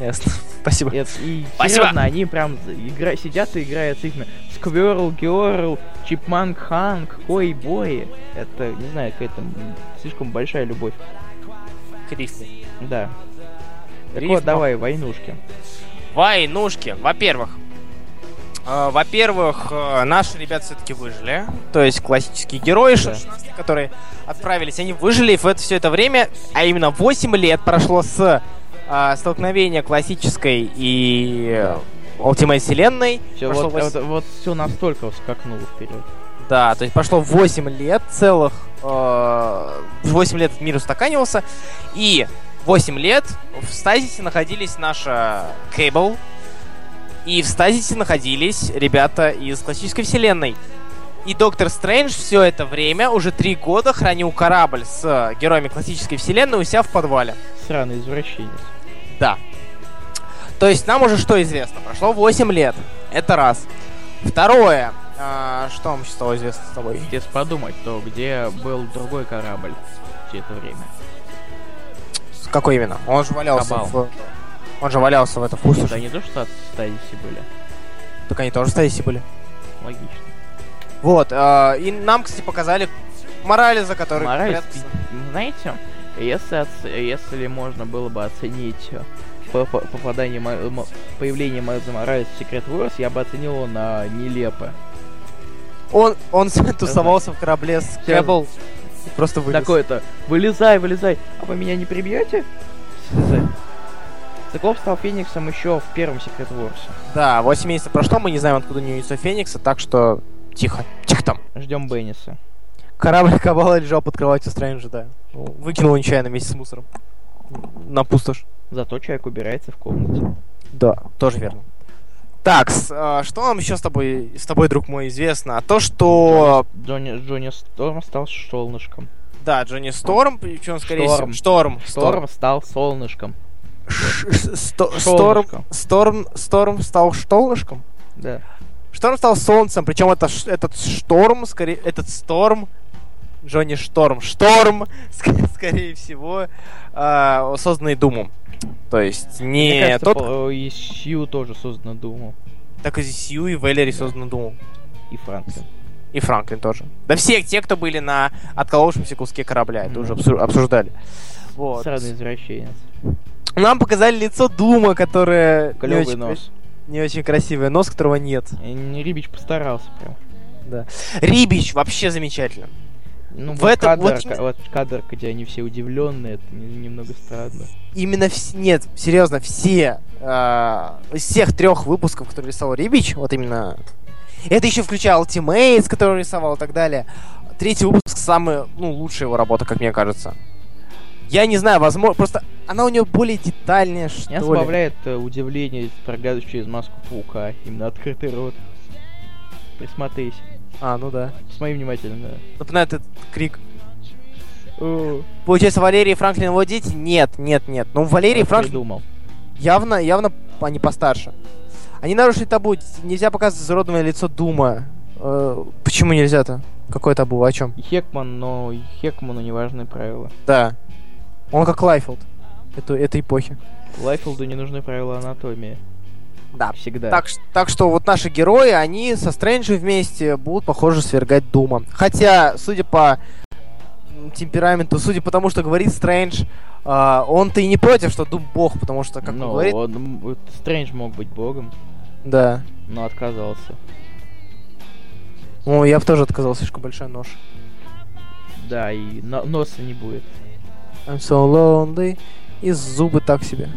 Ясно. Спасибо. И, и Спасибо. серьезно, они прям игра, сидят и играют этими Скверл, Георл, Чипманг Ханг, Кой Бой. Это, не знаю, какая-то слишком большая любовь. Крифли. Да. Так Рифма. вот, давай, войнушки. Войнушки. Во-первых, э, во-первых, э, наши ребята все-таки выжили. То есть классические герои, Да. 16, которые отправились, они выжили в это все это время, а именно 8 лет прошло с э, столкновения классической и э, Ultimate вселенной. Все, вот, вось- вот, вот все настолько скакнуло вперед. Да, то есть прошло 8 лет целых. Э, 8 лет мир устаканивался. И 8 лет в стазисе находились наша Кейбл. И в стазисе находились ребята из классической вселенной. И Доктор Стрэндж все это время, уже три года, хранил корабль с героями классической вселенной у себя в подвале. Сраный извращенец. Да. То есть нам уже что известно? Прошло 8 лет. Это раз. Второе. а, что вам стало известно с тобой? Если подумать, то где был другой корабль все это время? Какой именно? Он же валялся Кабал. в... Он же валялся в это в пустоши. Да не то, что от стадиси были. Так они тоже в стазисе были. Логично. Вот. а, и нам, кстати, показали Морализа, который... Прятался. знаете, если, оц- если можно было бы оценить э, по- по- попадание, Ма- появление Майлза Моралеса в Secret Wars, я бы оценил его на нелепо. Он, он тусовался в корабле с и Просто вылез. Такое-то, вылезай, вылезай, а вы меня не прибьете? Циклоп стал Фениксом еще в первом Secret Wars. Да, 8 месяцев прошло, мы не знаем, откуда него яйцо Феникса, так что тихо. Тихо там. Ждем Бенниса. Корабль Кабала лежал под кроватью Стрэнджа, да. Ну, Выкинул нечаянно вместе с мусором. На пустошь. Зато человек убирается в комнате. Да, тоже верно. Так, с- а, что нам еще с тобой, с тобой, друг мой, известно? А то, что... Джонни, Джонни Сторм стал солнышком. Да, Джонни Сторм, причем, скорее Шторм. всего... Шторм. Шторм стал солнышком. Ш- сто- Шторм. Солнышком. Сторм. Сторм стал штолнышком? Да. Шторм стал солнцем, причем это, этот шторм, скорее, этот сторм, Джонни Шторм, шторм, ск- скорее всего, а, созданный Думом. То есть Мне не кажется, тот, по- и Сью тоже создано Думом. так и Сью, и Валери создан Думом. И Франклин. И Франклин тоже. Да все те, кто были на отколовшемся куске корабля, это Мгм. уже обсу- обсуждали. Вот. Сраный извращенец. Нам показали лицо Дума, которое не Клевый очень, нос. не очень красивое, нос которого нет. И не- Рибич постарался прям. Да. Рибич вообще замечательно. Ну, В вот этом- кадр, вот именно- вот кадр, где они все удивленные, это не- немного странно. именно вс- нет, серьезно, все из всех трех выпусков, которые рисовал Рибич, вот именно это еще включая Ultimates, который рисовал и так далее. Третий выпуск самый, ну, лучшая его работа, как мне кажется. Я не знаю, возможно, просто она у него более детальная, что Меня ли. забавляет э, удивление, проглядываешь через маску паука. Именно открытый рот. Присмотрись. А, ну да. Смотри внимательно. Напоминает этот крик. Получается, Валерий и Франклин его дети? Нет, нет, нет. Ну, Валерий и я Франклин придумал. явно, явно они постарше. Они нарушили табу. Нельзя показывать изуродованное лицо Дума. Э, почему нельзя-то? Какое табу? О чем? Хикман, но Хикману не важны правила. Да. Он как Лайфилд. Это, этой эпохи. Лайфилду не нужны правила анатомии. Да. Всегда. Так, так что вот наши герои, они со Стрэнджем вместе будут, похоже, свергать Дума. Хотя, судя по темпераменту, судя по тому, что говорит Стрэндж, а, он-то и не против, что Дум бог, потому что, как ну, он говорит... он, Стрэндж мог быть богом, Да. но отказался. Ну, я бы тоже отказался, слишком большой нож. Да, и но- носа не будет. I'm so lonely. И зубы так себе.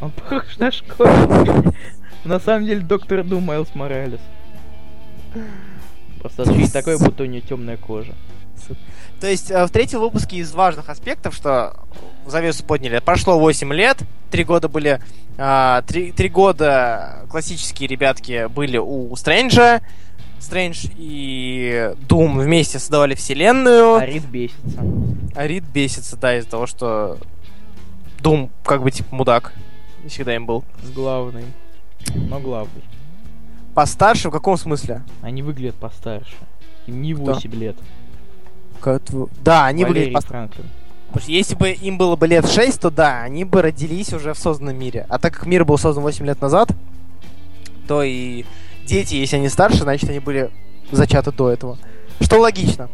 Он похож на школьника. На самом деле доктор Дум Майлз Моралес. Просто ощущение такое, будто у нее темная кожа. То есть э, в третьем выпуске из важных аспектов, что завесу подняли, прошло 8 лет, 3 года были... 3, а, 3 года классические ребятки были у Стрэнджа, Стрэндж и Дум вместе создавали вселенную. А Рид бесится. А Рид бесится, да, из-за того, что Дум как бы типа мудак. Всегда им был. С главной. Но главный. Постарше в каком смысле? Они выглядят постарше. Им не 8 лет. Как Да, они Валерий выглядят Франклин. Потому что если бы им было бы лет 6, то да, они бы родились уже в созданном мире. А так как мир был создан 8 лет назад, то и дети, если они старше, значит, они были зачаты до этого. Что логично.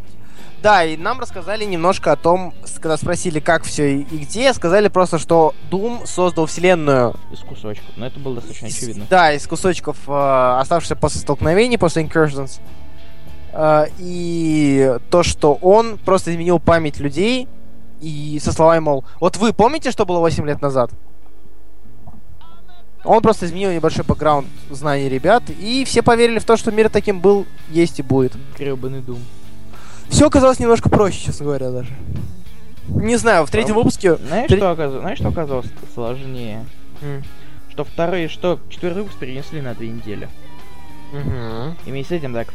Да, и нам рассказали немножко о том, когда спросили, как все и где, сказали просто, что Doom создал вселенную. Из кусочков. Но это было достаточно очевидно. Да, из кусочков, э, оставшихся после столкновений, после Incursions. Э, и то, что он просто изменил память людей, и со словами, мол, вот вы помните, что было 8 лет назад? Он просто изменил небольшой бэкграунд знаний ребят, и все поверили в то, что мир таким был, есть и будет. Гребаный дум. Все оказалось немножко проще, честно говоря, даже. Не знаю, в третьем А, выпуске... Знаешь, Три- что оказалось? Знаешь, что оказалось сложнее? М. Что второй, что четвертый выпуск перенесли на две недели. Мгм. И вместе с этим так...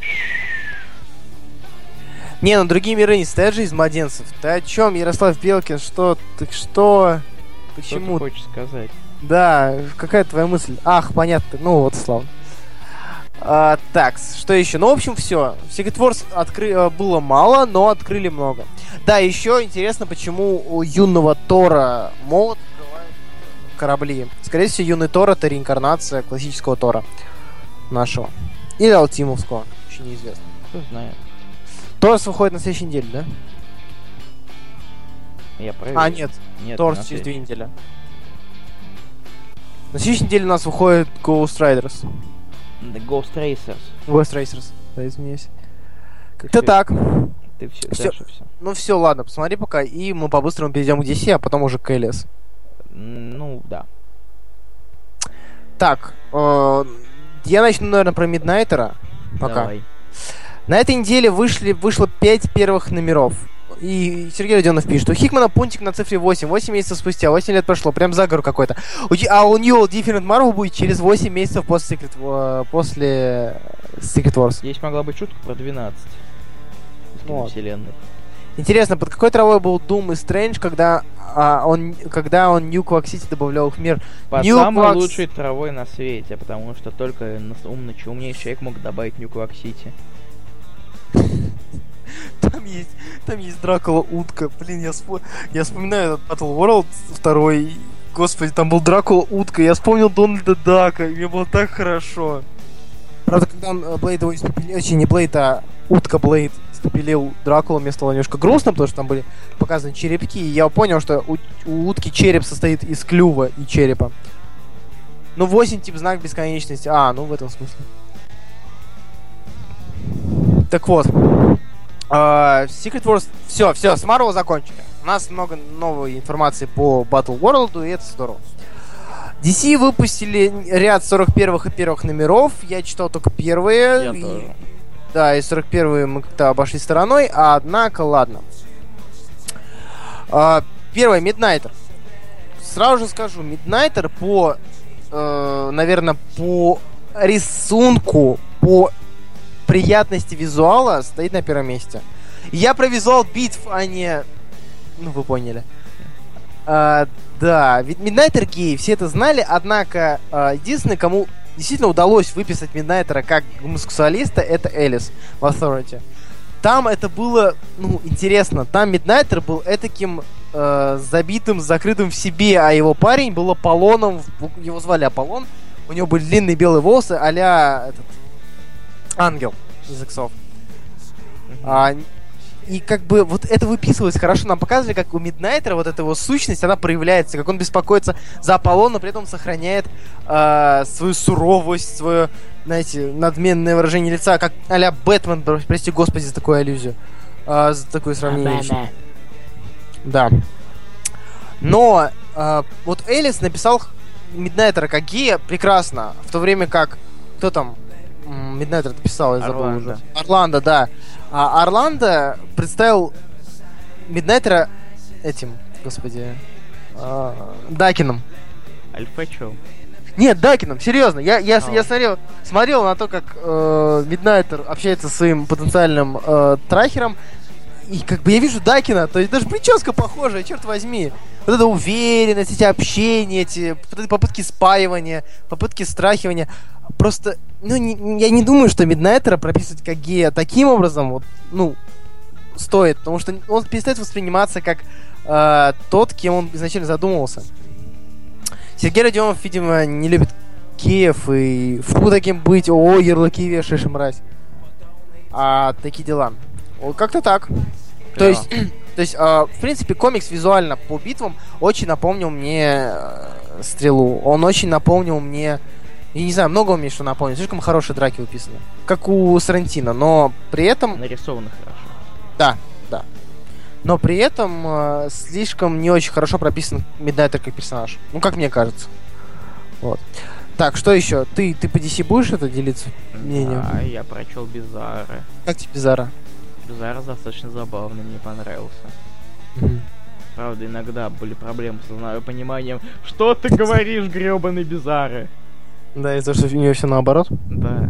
Не, ну другие миры не стоят же из младенцев. Ты о чем, Ярослав Белкин? Что? Ты что? Что ты Почему? хочешь сказать? Да, какая твоя мысль? Ах, понятно. Ну вот, славно. А, так, что еще? Ну, в общем, все. Secret Wars откры... э, было мало, но открыли много. Да, еще интересно, почему у юного Тора молот корабли. Скорее всего, юный Тор это реинкарнация классического Тора нашего. Или Алтимовского, еще неизвестно. Кто знает. Торс выходит на следующей неделе, да? Я проверю. А, нет, Нет, Торс на через две недели. На следующей неделе у нас выходит Ghost Riders. The Ghost Racers. Ghost Racers, да, извиняюсь. Как-то так. Ты все, Всё. дальше все. Ну все, ладно, посмотри пока, и мы по-быстрому перейдем к DC, а потом уже к КЛС. Ну, да. Так, э, я начну, наверное, про Миднайтера. Пока. Давай. На этой неделе вышли, вышло 5 первых номеров. И Сергей Родионов пишет, у Хикмана пунктик на цифре 8, 8 месяцев спустя, 8 лет прошло, прям заговор какой-то. У Ди- А у New Different Marvel будет через 8 месяцев после Secret, после Secret Wars. Здесь могла быть шутка про 12. Из Вот. вселенных. Интересно, под какой травой был Doom и Стрэндж, когда, а, он, когда он New Quack City добавлял в мир? Под New самой Quacks- лучшей травой на свете, потому что только умный, умнейший человек мог добавить New Quack City. Там есть, там есть Дракула утка. Блин, я, вспо- я вспоминаю этот Battle World второй. Господи, там был Дракула утка. Я вспомнил Дональда Дака, и мне было так хорошо. Правда, когда он э, Блейд его испепелил, точнее, не Блейд, а утка Блейд испепелил Дракула, мне стало немножко грустно, потому что там были показаны черепки, и я понял, что у, у утки череп состоит из клюва и черепа. Ну, 8 тип знак бесконечности. А, ну в этом смысле. Так вот. А, Secret Wars... Все, все, с Marvel закончили. У нас много новой информации по Battle World, и это здорово. DC выпустили ряд 41-х и первых номеров. Я читал только первые. Я и- тоже. Да, и 41-е мы как-то обошли стороной, а однако, ладно. А, первое, Midnighter. Сразу же скажу, Midnighter по, э, наверное, по рисунку, по приятности визуала стоит на первом месте. Я про визуал битв, а не... Ну, вы поняли. А, да, ведь Midnighter гей, все это знали, однако а, единственный, кому действительно удалось выписать Миднайтера как гомосексуалиста, это Элис в Authority. Там это было, ну, интересно. Там Миднайтер был этаким э, забитым, закрытым в себе, а его парень был Аполлоном, его звали Аполлон, у него были длинные белые волосы, а-ля этот, ангел из иксов. А, и как бы вот это выписывалось хорошо. Нам показывали, как у Миднайтера вот эта его сущность, она проявляется, как он беспокоится за Аполлона, при этом сохраняет а, свою суровость, свое, знаете, надменное выражение лица, как а-ля Бэтмен, про- прости господи за такую аллюзию. А, за такое сравнение. еще. Да. Но э, вот Элис написал Миднайтера как гея прекрасно, в то время как кто там Миднайтер написал, я забыл Орландо. уже. Орландо, да. А Орландо представил Миднайтера этим, господи, э, Дакином. Альфачо. Нет, Дакином, серьезно. Я, я, А. я смотрел, смотрел на то, как э, Миднайтер общается со своим потенциальным э, трахером. И как бы я вижу Дакина, то есть даже прическа похожая, черт возьми. Вот эта уверенность, эти общения, эти попытки спаивания, попытки страхивания. Просто, ну, не- я не думаю, что Миднайтера прописывать как гея таким образом, вот, ну, стоит. Потому что он перестает восприниматься как э, тот, кем он изначально задумывался. Сергей Родионов, видимо, не любит Киев и фу таким быть, о, ярлыки вешаешь, мразь. А такие дела. Как-то так. То есть, то есть, а, в принципе, комикс визуально по битвам очень напомнил мне э, стрелу. Он очень напомнил мне. Я не знаю, много мне что напомнил. Слишком хорошие драки выписаны. Как у Сарантино. Но при этом Нарисовано хорошо. да, да. Но при этом э, слишком не очень хорошо прописан Миднайтер как персонаж. Ну, как мне кажется. Вот. Так, что еще? Ты, ты по DC будешь это делиться? Мнением. Да, я прочел Бизара. Как тебе Зара? Бизара достаточно забавный, мне понравился. Правда, иногда были проблемы с пониманием, что ты говоришь, гребаный Бизары. Да, из-за того, что у нее все наоборот. Да.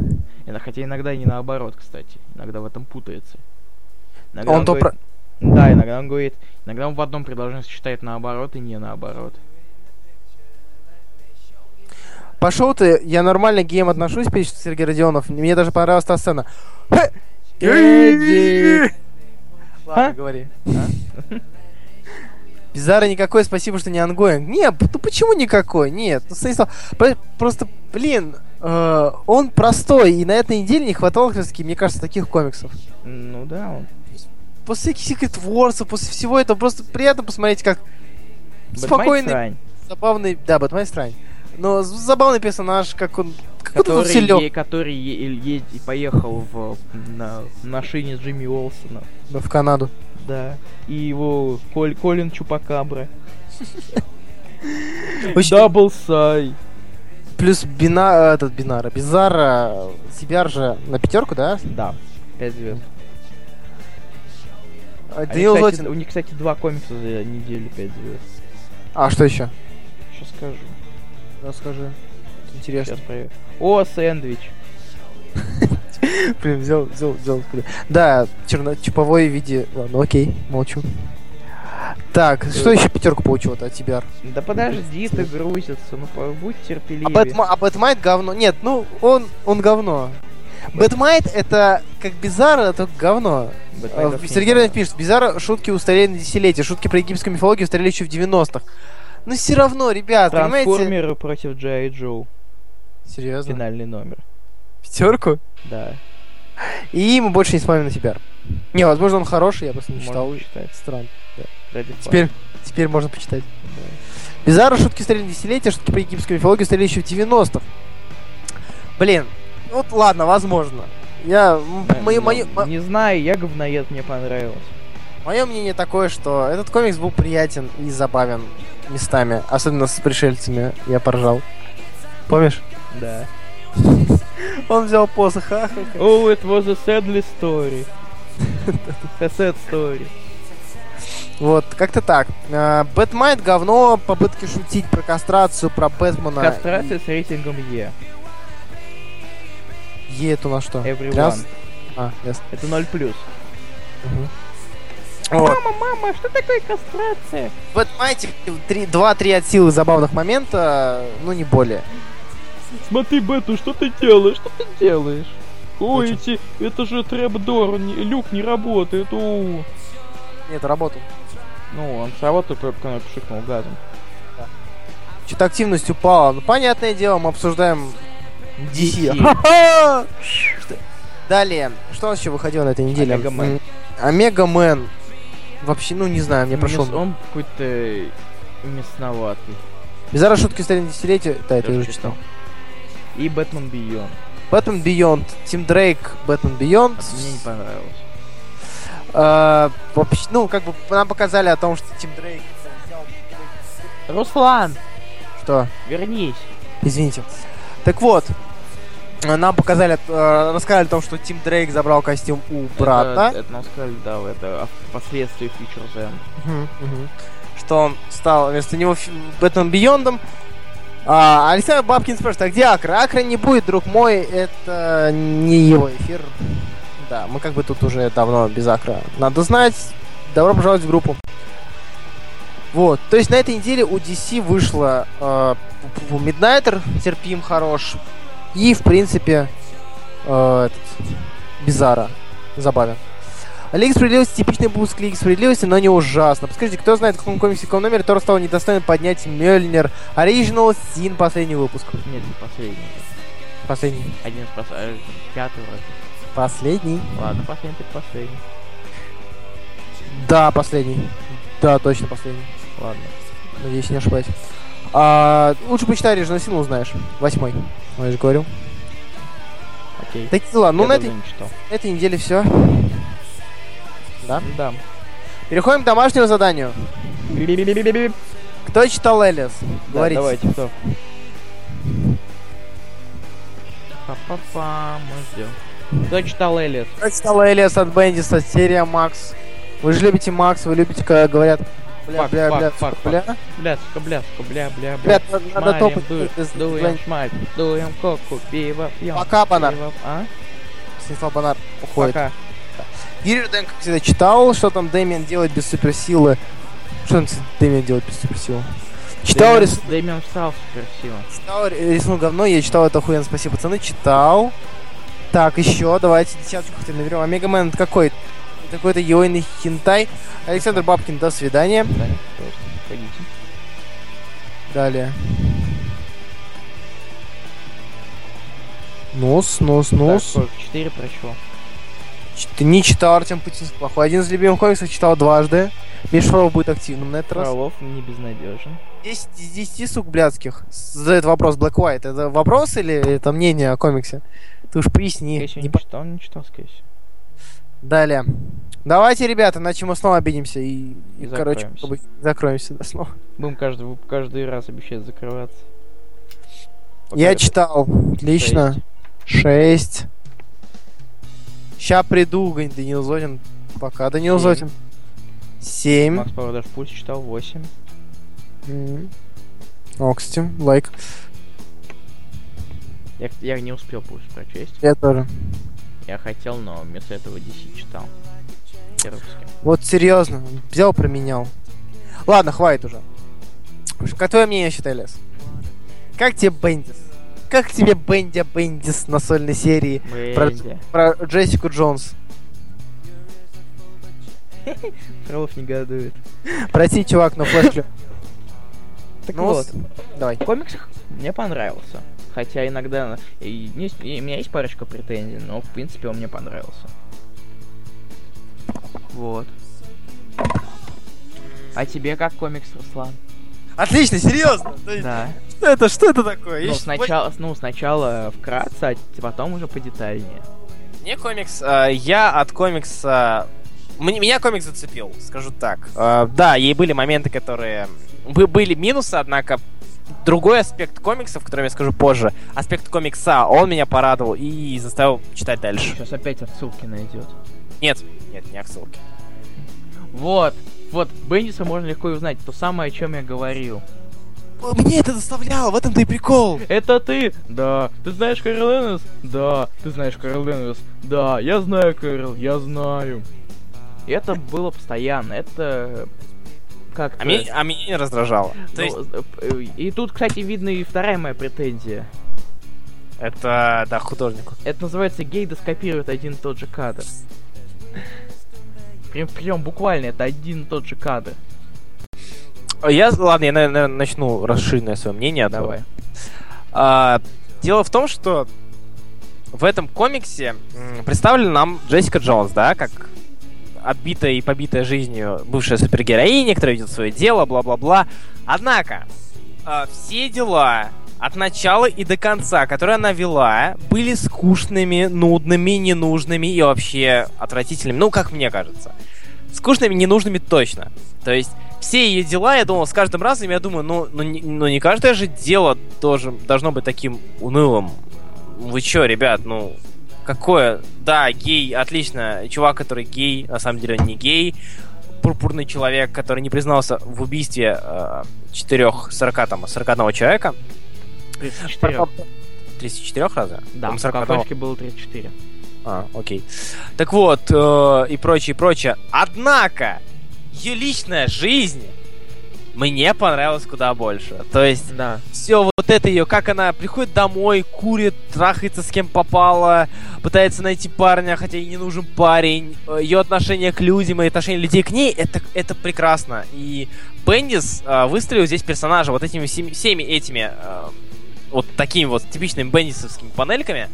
Хотя иногда и не наоборот, кстати. Иногда в этом путается. Иногда Он то говорит- Да, иногда он говорит, иногда он в одном предложении считает наоборот и не наоборот. Пошел ты, я нормально к геям отношусь, пишет Сергей Родионов. Мне даже понравилась та сцена. Хе! Эдди! Ладно, А? говори. А? Бизарро никакой, спасибо, что не ongoing. Не, ну почему никакой? Нет, ну Станислав, про- просто, блин, э, он простой, и на этой неделе не хватало, как раз мне кажется, таких комиксов. Ну да, он. После Secret Wars, после всего этого, просто приятно посмотреть, как спокойный, забавный, да, Бэтмен странь, но забавный персонаж, как он, как который, е- который е- е- поехал в, на машине Джимми Уолсона. в Канаду. Да. И его Коль, Колин Чупакабра. Дабл Сай. Плюс Бина, этот Бинара, Бизара, себя же на пятерку, да? Да. 5 звезд. А, кстати, Зотин. У них, кстати, два комикса за неделю 5 звезд. А, что еще? Сейчас скажу. Расскажи. Интересно. Сейчас проверю. О, сэндвич. Блин, взял, взял, взял. Да, черно чиповой в виде. Ладно, окей, молчу. Так, что еще пятерку получил от тебя? Да подожди, ты грузится, ну будь А, терпеливее. Бэтма- а Бэтмайт говно. Нет, ну он, он говно. Бэтмайт это как Бизарро, это говно. А, не Сергей понравился. пишет, Бизарро шутки устарели на десятилетия, шутки про египетскую мифологию устарели еще в 90-х. Но все равно, ребят, понимаете... Трансформеры против Джай Джоу. Серьезно? Финальный номер. Пятерку? Да. И мы больше не вспомним на себя. Не, возможно, он хороший, я просто не Можно читал. почитать. Странно. Ради Теперь, теперь можно почитать. Бизарро шутки устарели на десятилетия, шутки про египетскую мифологию устарели еще в 90-х. Блин, вот ладно, возможно. Я... м, фана. Мое, Ну, мое, Не знаю, я говноед, мне понравилось. мое мнение такое, что этот комикс был приятен и забавен местами. Особенно с пришельцами. Я поржал. Помнишь? Да. Он взял посох, ха-ха-ха. Oh, it was a sadly story. A sad story. Вот, как-то так. Бэтмайт говно, попытки шутить про кастрацию, про Бэтмена. Кастрация с рейтингом E. E это на что? Everyone. Тряс? А, ясно. Это 0 плюс. Мгм. Вот. Мама, мама, что такое кастрация? В Бэтмайте 2-3 от силы забавных момента, ну не более. Смотри, Бету, что ты делаешь? Что ты делаешь? Ой, Ну эти, это же trapdoor, не- люк не работает. У. Нет, работал. Ну, он сработал, только когда пшикнул газом. Что-то активность упала. Ну, понятное дело, мы обсуждаем DC. Далее, что у нас еще выходило на этой неделе? Omega Men. Omega Men. Вообще, ну не знаю, мне прошел. Он какой-то мясноватый. Бизарро шутки старины десятилетия. Да, это я уже читал. И Бэтмен Бейон. Бэтмен Бейонд. Тим Дрейк, Бэтмен Бейонд. Мне не понравилось. А, вообще, ну, как бы нам показали о том, что Тим Дрейк Руслан, Что? вернись. Извините. Так вот, нам показали, э, рассказали о том, что Тим Дрейк забрал костюм у брата. Это, это нам сказали, да, это впоследствии Future Zen. Мгм, мгм. Что он стал вместо него Бэтмен Биондом. А, Александр Бабкин спрашивает, а где Акра? Акра не будет, друг мой, это не его эфир. Да, мы как бы тут уже давно без Акра. Надо знать. Добро пожаловать в группу. Вот, то есть на этой неделе у DC вышло э, Midnighter, терпим, хорош. И, в принципе, э, этот, Бизарро, забавен. Лига справедливости типичный буст Лиги справедливости, но не ужасно. Подскажите, кто знает, в каком комиксе, в каком номере Тор стал недостойным поднять Мьёльнир Original Sin последний выпуск? Нет, не последний. Последний. Один из пос... э, Пятый вроде. Последний? Ладно, последний, так последний. Да, последний. Да, точно последний. Ладно. Надеюсь, не ошибаюсь. А, лучше почитай Original Sin, узнаешь. Восьмой. Ну, я же говорил. Окей. Такие дела. Ну, на этой, читал. этой неделе все. Да? Да. Переходим к домашнему заданию. Кто читал Элис? Да, Говорите. давайте, кто? Па-па-па, мы ждем. Кто читал Элис? Кто читал Элис от Бендиса, серия Макс? Вы же любите Макс, вы любите, когда говорят бля, Фак, бля, фак, бля, фак, сука, бля. Бля, сука, бля, сука, бля, бля, бля. Ребят, надо- надо Шмалим, топать. дуем, без- дуем, без- шмаль, дуем коку, пиво пьем. Пока, Банар. Пиво- А? Станислав Бонар уходит. Пока. Юрий Руденко, как всегда, читал, что там Дэмиан делает без суперсилы. Что там Дэмиан делает без суперсилы? Читал, рис... Дэмиан встал суперсила. читал рисунок говно, я читал это охуенно, спасибо, пацаны, читал. Так, еще, давайте десяточку хотя наберем. А Мегамен это какой? Какой-то йойный хентай. Александр Бабкин, до свидания. Да. Далее. Нос, нос, нос. Так? Четыре прочел. Ты не читал Артем Путинск плохой. Один из любимых комиксов читал дважды. Миш Фролов будет активным на этот раз. Фролов не безнадежен. 10 из 10 сук блядских. Задает вопрос Black White. Это вопрос или это мнение о комиксе? Ты уж поясни. Всего, Не не читал, не читал, скорее всего. Далее. Давайте, ребята, иначе мы снова обидимся и, И и, короче, закроемся. да, снова. Будем каждый, каждый раз обещать закрываться. Пока Я это читал. Отлично. шесть. 6. Ща приду, говорит Данил Зотин. Пока, Данил Семь. Зотин. 7. Макс Павлович Пульс читал 8. О, кстати, лайк. Я, я не успел Пульс прочесть. Я тоже. Я хотел, но вместо этого DC читал. Выпуски. Вот серьезно, взял, променял. Ладно, хватит уже. Как твое мнение, считай, Лес? Как тебе Бендис? Как тебе Бенди Бендис на сольной серии Про- Бенди. про Джессику Джонс? Фролов негодует. Прости, чувак, но флешки. Так Ну, вот, с- Давай. комикс мне понравился. Хотя иногда... и и у меня есть парочка претензий, но в принципе он мне понравился. Вот. А тебе как комикс, Руслан? Отлично, серьезно. Да. Что это, что это такое? Ну сначала, ну, сначала вкратце, а потом уже подетальнее. Мне комикс, э, я от комикса... Меня комикс зацепил, скажу так. Э, да, ей были моменты, которые... бы- Были минусы, однако другой аспект комиксов, который я скажу позже, аспект комикса, он меня порадовал и заставил читать дальше. Сейчас опять отсылки найдет. Нет, нет, не отсылки. Вот, вот, Бендиса можно легко узнать. То самое, о чем я говорил. Мне это доставляло, в этом-то и прикол. Это ты? Да. Ты знаешь Кэрол Эннес? Да. Ты знаешь Кэрол Эннес? Да. Я знаю Кэрол, я знаю. Это было постоянно. Это как А меня, а меня не раздражало. То есть, и тут, кстати, видно и вторая моя претензия. это, да, художнику. Это называется гейда скопирует один и тот же кадр. Прям, прям буквально это один и тот же кадр. Я, ладно, я, наверное, начну расширенное свое мнение. Давай. А, дело в том, что в этом комиксе представлена нам Джессика Джонс, да, как отбитая и побитая жизнью бывшая супергероиня, которая ведет свое дело, бла-бла-бла. Однако, а, все дела от начала и до конца, которые она вела, были скучными, нудными, ненужными и вообще отвратительными. Ну, как мне кажется. скучными, ненужными точно. То есть все ее дела, я думал, с каждым разом я думаю, ну, ну, не, ну не каждое же дело тоже должно быть таким унылым. Вы чё, ребят, ну, какое? Да, гей, отлично. Чувак, который гей, на самом деле он не гей. Пурпурный человек, который не признался в убийстве э, 4, 40, там, 41 человека. 34. 34 разве? Да, Там в 41. картошке было 34. А, окей. Так вот, э, и прочее, и прочее. Однако, ее личная жизнь мне понравилась куда больше. То есть, Да. все вот это ее, как она приходит домой, курит, трахается с кем попало, пытается найти парня, хотя ей не нужен парень, ее отношение к людям и отношение людей к ней, это, это прекрасно. И Бендис э, выстроил здесь персонажа вот этими всеми, всеми этими э, вот такими вот типичными бендисовскими панельками.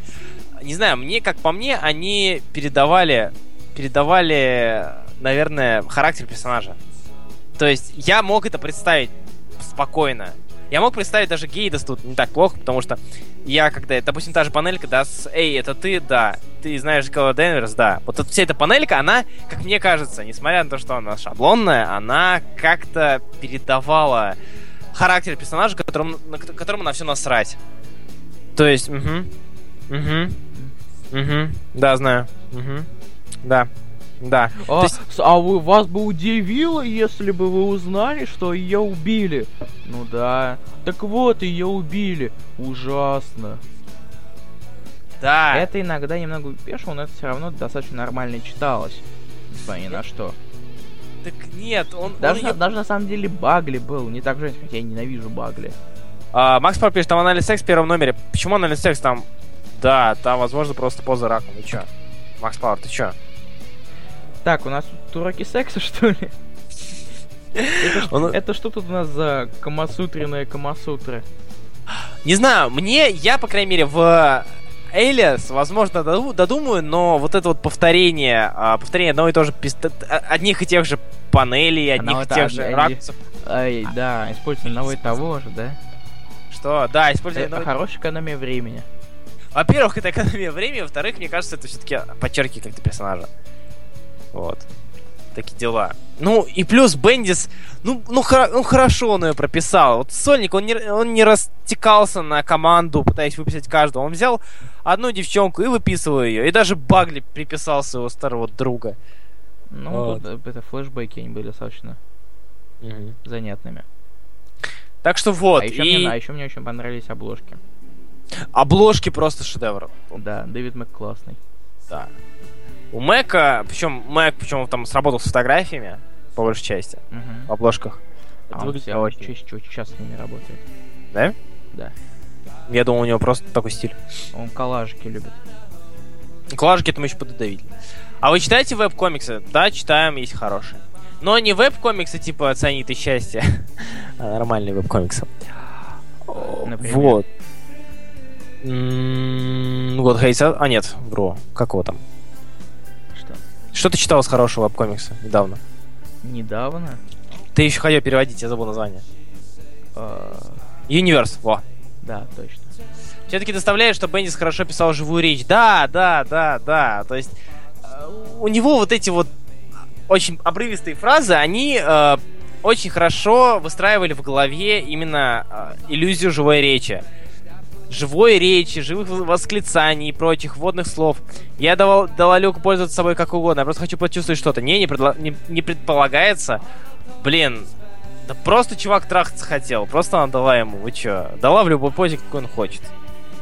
Не знаю, мне, как по мне, они передавали, передавали, наверное, характер персонажа. То есть я мог это представить спокойно. Я мог представить даже Гейдас тут не так плохо, потому что я когда, допустим, та же панелька, да, с «Эй, это ты?» Да. «Ты знаешь Кэлла Денверс?» Да. Вот вся эта панелька, она, как мне кажется, несмотря на то, что она шаблонная, она как-то передавала характер персонажа, которому, на ко- которому на все насрать. То есть, угу, угу, угу, да, знаю, угу, да, да. А, есть- а вы, вас бы удивило, если бы вы узнали, что ее убили? Ну да. Так вот, ее убили. Ужасно. Да. Это иногда немного бешено, но это все равно достаточно нормально читалось. Несмотря ни на что. Так нет, он... он Даже, её- на- даже на самом деле Багли был, не так женский, хотя я ненавижу Багли. А, Макс Пар пишет, там анализ секс в первом номере. Почему анализ секс там? Да, там, возможно, просто поза рака. Ну чё? Макс Пауэр, ты чё? Так, у нас тут уроки секса, что ли? Это, Он- это что тут у нас за камасутренная камасутра? Не знаю, мне, я, по крайней мере, в Элиас, возможно, доду- додумаю, но вот это вот повторение, а, повторение одного и того же а- одних и тех же панелей, одних Одного и тех же ракурсов. Ай, да, использование одного и того же, да? Что? Да, использование Это хорошая экономия времени. Во-первых, это экономия времени, во-вторых, мне кажется, это все-таки подчеркивает как-то персонажа. Вот. Такие дела. Ну, и плюс Бендис, ну, ну, хоро- ну хорошо он ее прописал. Вот Сольник, он не, он не растекался на команду, пытаясь выписать каждого. Он взял одну девчонку и выписывал ее. И даже Багли приписал своего старого друга. Ну, Вот. тут, э, это флешбеки, они были достаточно занятными. Так что вот. а, еще и мне, а еще мне очень понравились обложки. обложки просто шедевр. Да, Дэвид Мак классный. Да. У Мэка, причем Мэк, причем там сработал с фотографиями, по большей части, Мгм. в обложках. А Это он всё- очень- чё- чё- сейчас с ними работает. Да? Да. Я думал, у него просто такой стиль. Он коллажики любит. Коллажики это мы еще пододавили. А вы читаете веб-комиксы? Да, читаем, есть хорошие. Но не веб-комиксы типа «Цианид и счастье», а нормальные веб-комиксы. Например? Вот. М, Вот Хейса... А, нет, вру. Как его там? Что? Ты читал с хорошего веб-комикса недавно? Недавно? Ты еще хотел переводить, я забыл название. А, Universe, во. да, точно. Все-таки доставляет, что Бендис хорошо писал живую речь. Да, да, да, да. То есть э, у него вот эти вот очень обрывистые фразы, они э, очень хорошо выстраивали в голове именно э, иллюзию живой речи. Живой речи, живых восклицаний и прочих вводных слов. Я давал, дала Люку пользоваться собой как угодно. Я просто хочу почувствовать что-то. Не, не, предла- не, не предполагается. Блин, да просто чувак трахаться хотел. Просто она дала ему. Вы чё? Дала в любой позе, какой он хочет.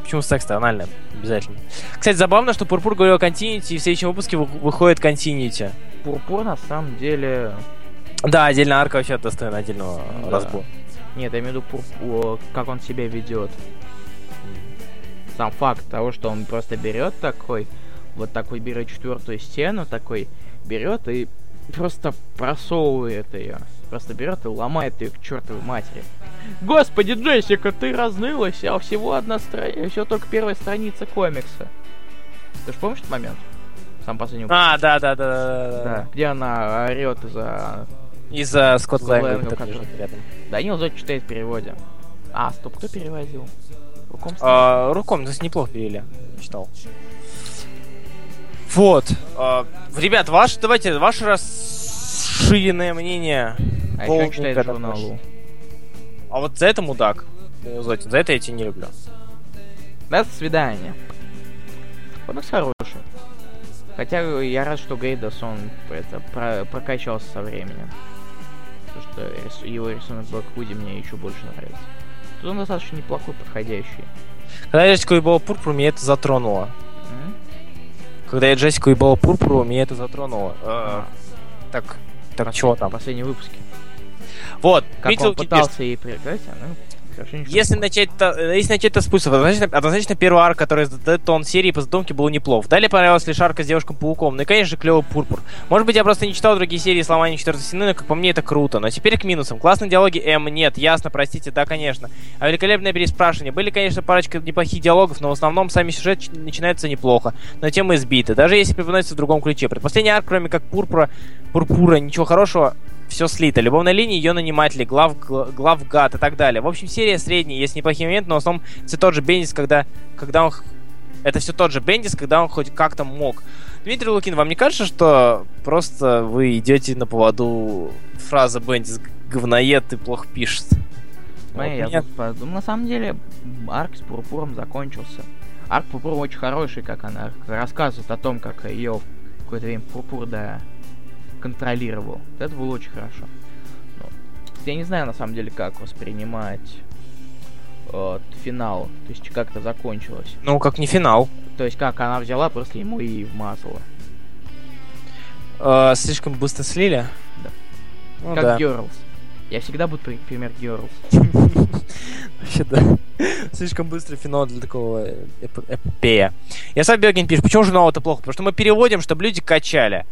Почему секс-то анальный? Обязательно. Кстати, забавно, что Пурпур говорил о континьюти, и в следующем выпуске вы- выходит континьюти. Пурпур на самом деле... Да, отдельная арка вообще достойна отдельного Да. разбора. Нет, я имею в виду, как он себя ведет. Сам факт того, что он просто берет такой, вот такой берет четвертую стену, такой берет и просто просовывает ее. Просто берет и ломает ее к чертовой матери. Господи, Джессика, ты разнылась, а всего одна страница, все только первая страница комикса. Ты же помнишь этот момент? Сам последний? А, да, да, да, да, да. Да, где она орет из-за... Из-за Скотт Лэнга, который рядом. Данил Зод читает в переводе. А, стоп, кто переводил? Руком А, руком, то есть неплохо перевели. Читал. Вот. А, ребят, ваш, давайте, ваш рас... расширенное мнение. А еще читает журналу. А вот за это мудак. За это я тебя не люблю. До свидания. Он хороший. Хотя я рад, что Гейдас, он это, про- прокачался со временем. Потому что рис- его рисунок Hoodie мне еще больше нравится. Тут он достаточно неплохой, подходящий. Когда я Джессику ебала пурпуру, меня это затронуло. М? Когда я Джессику ебала пурпуру, меня это затронуло. Э, А, Так, так, пос- чего там? Последние выпуски. Вот, Как Митил он пытался ей пригать, ну, короче, ничего. Если начать, если начать то с пульсов, однозначно, однозначно первый арк, который из Детон серии по задумке был неплох. Далее понравилась лишь арка с девушком-пауком. Ну и, конечно же, клевый пурпур. Может быть, я просто не читал другие серии сломания четвертой стены, но, как по мне, это круто. Но теперь к минусам. Классные диалоги М, нет, ясно, простите, да, конечно. А великолепное переспрашивание. Были, конечно, парочка неплохих диалогов, но в основном сами сюжет начинается неплохо. Но темы избиты. Даже если преподносится в другом ключе. Предпоследний арк, кроме как пурпура, пурпура, ничего хорошего, все слито. Любовная линия, ее наниматели, глав, гла- главгад и так далее. В общем, серия средняя, есть неплохие моменты, но в основном все тот же Бендис, когда, когда он... Это все тот же Бендис, когда он хоть как-то мог. Дмитрий Лукин, вам не кажется, что просто вы идете на поводу фраза Бендис говноед и плохо пишет? Смотри, Вот я меня- подумал, на самом деле, арк с Пурпуром закончился. Арк Пурпура очень хороший, как она рассказывает о том, как ее какое-то время Пурпур, да, контролировал. Это было очень хорошо. Ну, я не знаю, на самом деле, как воспринимать вот, финал. То есть, как это закончилось. Ну, как не финал. То есть, как она взяла, просто ему и вмазала. Э, слишком быстро слили? Да. Ну, как да. Girls. Я всегда буду при- пример Girls. Вообще, да. Слишком быстрый финал для такого эп- эпопея. Я сам Бергин пишет, почему журнал это плохо? Потому что мы переводим, чтобы люди качали.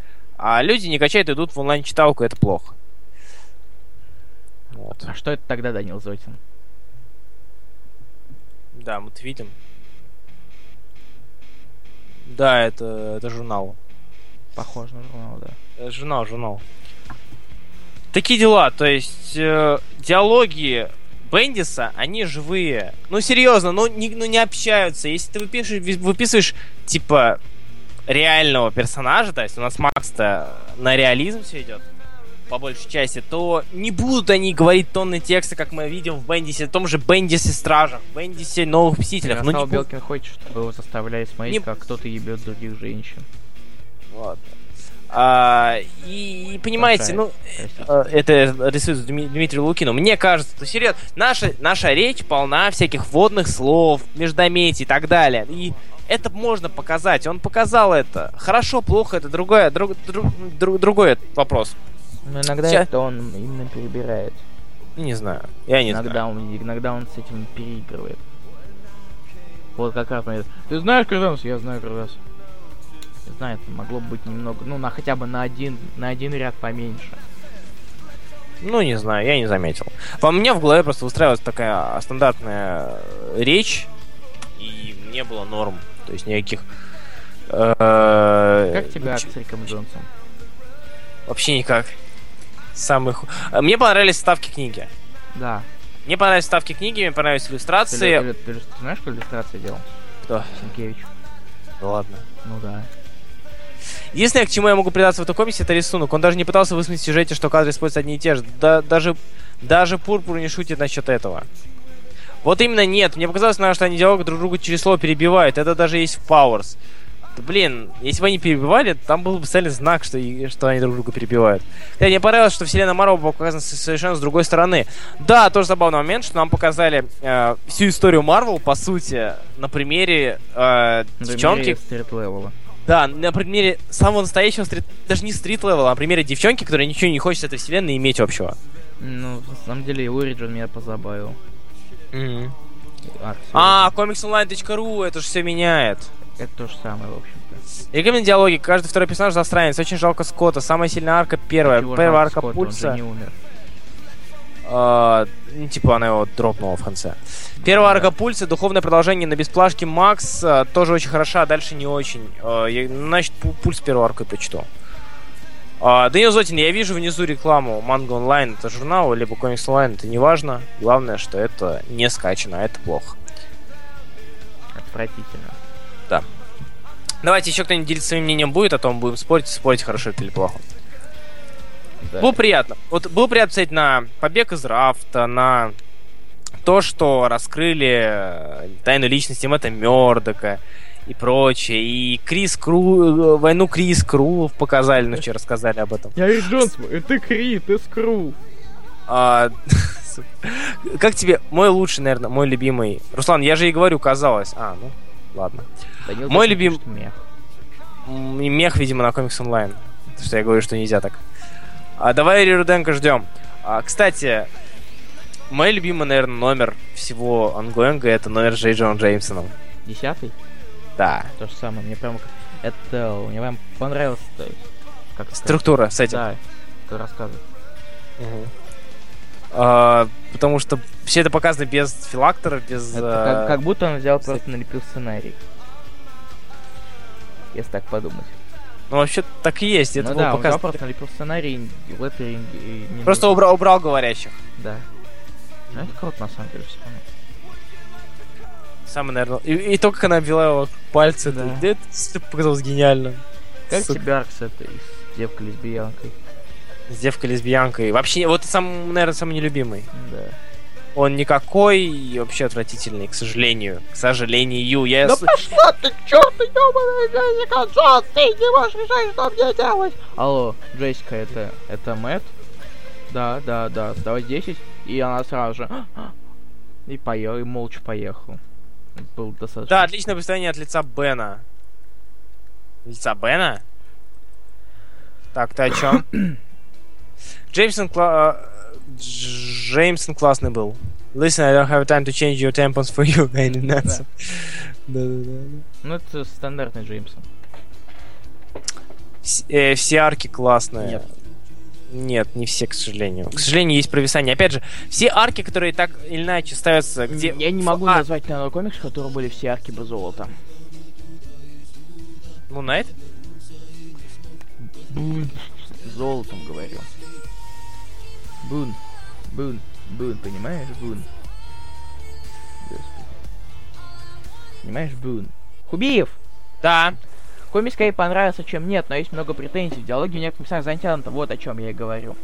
А люди не качают, идут в онлайн-читалку, это плохо. Вот. А что это тогда, Данил Зотин? Да, мы это видим. Да, это, это журнал. Похоже на журнал, да. Э, Журнал, журнал. Такие дела, то есть э, диалоги Бендиса, они живые. Ну, серьезно, ну не, ну не общаются. Если ты выпишешь, выписываешь, типа, реального персонажа, то есть у нас Макс-то на реализм все идет, по большей части, то не будут они говорить тонны текста, как мы видим в Бендисе, в том же Бендисе Стражах, Бендисе Новых Мстителях. Ну, не Ярослав Белкин хочет, чтобы его заставляли смотреть, Не- как кто-то ебет других женщин. Вот. А, и, и понимаете, ну, э, это рисует Дми- Дмитрий Лукин. Мне кажется, что серьезно, наша, наша речь полна всяких вводных слов, междометий и так далее. И это можно показать. Он показал это. Хорошо, плохо, это другое, друг, друг- друг- другой вопрос. Но иногда ща- это он именно перебирает. Не знаю. Я не иногда, знаю. Он, иногда он с этим переигрывает. Вот как раз например, Ты знаешь Криденс? Я знаю Криденс. Не знаю, это могло бы быть немного, ну, на хотя бы на один, на один ряд поменьше. Ну, не знаю, я не заметил. Во мне в голове просто выстраивалась такая стандартная речь, и мне было норм. То есть никаких... э, Как акт с Риком Джонсом? Вообще никак. А, Мне понравились ставки книги. Да. Мне понравились ставки книги, мне понравились Ты, иллюстрации. ты- ты- ты знаешь, кто иллюстрации делал? Кто? Сенкевич. Да ладно. Ну да. Единственное, к чему я могу придраться в этом комиксе, это рисунок. Он даже не пытался высмеять в сюжете, что кадры используются одни и те же. Да, даже, даже Пурпур не шутит насчет этого. Вот именно нет. Мне показалось, наверное, что они диалог друг друга через слово перебивают. Это даже есть в Powers. Блин, если бы они перебивали, там был бы специальный знак, что, что они друг друга перебивают. Кстати, мне понравилось, что вселенная Марвел была показана совершенно с другой стороны. Да, тоже забавный момент, что нам показали э, всю историю Марвел, по сути, на примере э, девчонки, левела. Да, на примере самого настоящего стрит... Даже не стрит-левела, а на примере девчонки, которая ничего не хочет с этой вселенной иметь общего. Ну, на самом деле, Ориджин меня позабавил. С А, Origin. comicsonline.ru, это же все меняет. Это то же самое, в общем-то. Рекомендую диалоги, каждый второй персонаж засранец. Очень жалко Скотта. Самая сильная арка первая. Чего Первая арка Скотта, он же пульса. не умер. Ну, типа она его дропнула в конце. Первая арка пульса, духовное продолжение на бесплашке Макс а, тоже очень хороша, а дальше не очень. А, я, значит, пу- пульс первой аркой почту. А, Данил Зотин, я вижу внизу рекламу Манго Онлайн, это журнал, либо Комикс Онлайн, это не важно. Главное, что это не скачано, а это плохо. Отвратительно. Давайте еще кто-нибудь делиться своим мнением будет, а то мы будем спорить, спорить, хорошо это или плохо. Да. Было приятно. Вот было приятно посмотреть на побег из рафта, на то, что раскрыли э, тайну личности Мэтта Мёрдока и прочее. И Крис Кру... э, войну Крис Крулов показали, ну вчера рассказали об этом. Я Рик Джонс, ты Кри, ты Скру. А, как тебе мой лучший, наверное, мой любимый? Руслан, я же и говорю, казалось. А, ну, ладно. Данил Мой Дашин любим- пишет мех. Мех, видимо, на комикс онлайн. Потому что я говорю, что нельзя так. А давай Рируденко ждем. А, кстати, мой любимый, наверное, номер всего ангоинга это номер с Джей Джон Джеймсоном. Десятый? Да. То же самое. Мне прям... Это... Мне прям понравилось. то есть, Как это- Структура с этим. Да, ты рассказывай. Мгм. А, потому что все это показано без филактора, без... Это а, как, как будто он взял просто налепил сценарий. Если так подумать. Ну, вообще так и есть. Это ну да, он показано. просто налепил сценарий, леттеринг, и не Просто нужно. убрал, убрал говорящих. Да. Ну это круто на самом деле все Самый, наверное... И, и то, как она обвела его пальцы, Да. это, это показалось гениально. Как Сука. тебе арк с этой, с девкой-лесбиянкой? С девкой-лесбиянкой. Вообще, вот сам, наверное, самый нелюбимый. Да. Он никакой и вообще отвратительный, к сожалению. К сожалению. Я... с- пошла ты к черту, ёбаная Джессика Джонс, ты не можешь решать, что мне делать. Алло, Джессика, это, это Мэтт? Да, да, да, сдалась 10, и она сразу же... И поел, и молча поехал. Был достаточно... Да, отличное представление от лица Бена. Лица Бена? Так, ты о чем? Джеймсон, кла- Джеймсон классный был. Listen, I don't have time to change your tampons for you. Эй, не надо. Да-да-да. Ну, это стандартный Джеймсон. Вс- э, Все арки классные. Нет. Нет, не все, к сожалению. К сожалению, есть провисание. Опять же, все арки, которые так или иначе ставятся, где... Я не могу А, назвать ни одного комикса, в котором были все арки без золота. С золотом говорю. Бун. Бун. Бун, понимаешь? Бун. Господи. Понимаешь, Бун. Хубиев! Да. Комик скорее понравился, чем нет, но есть много претензий. В диалоге в некоторых местах затянуто, вот о чем я и говорю.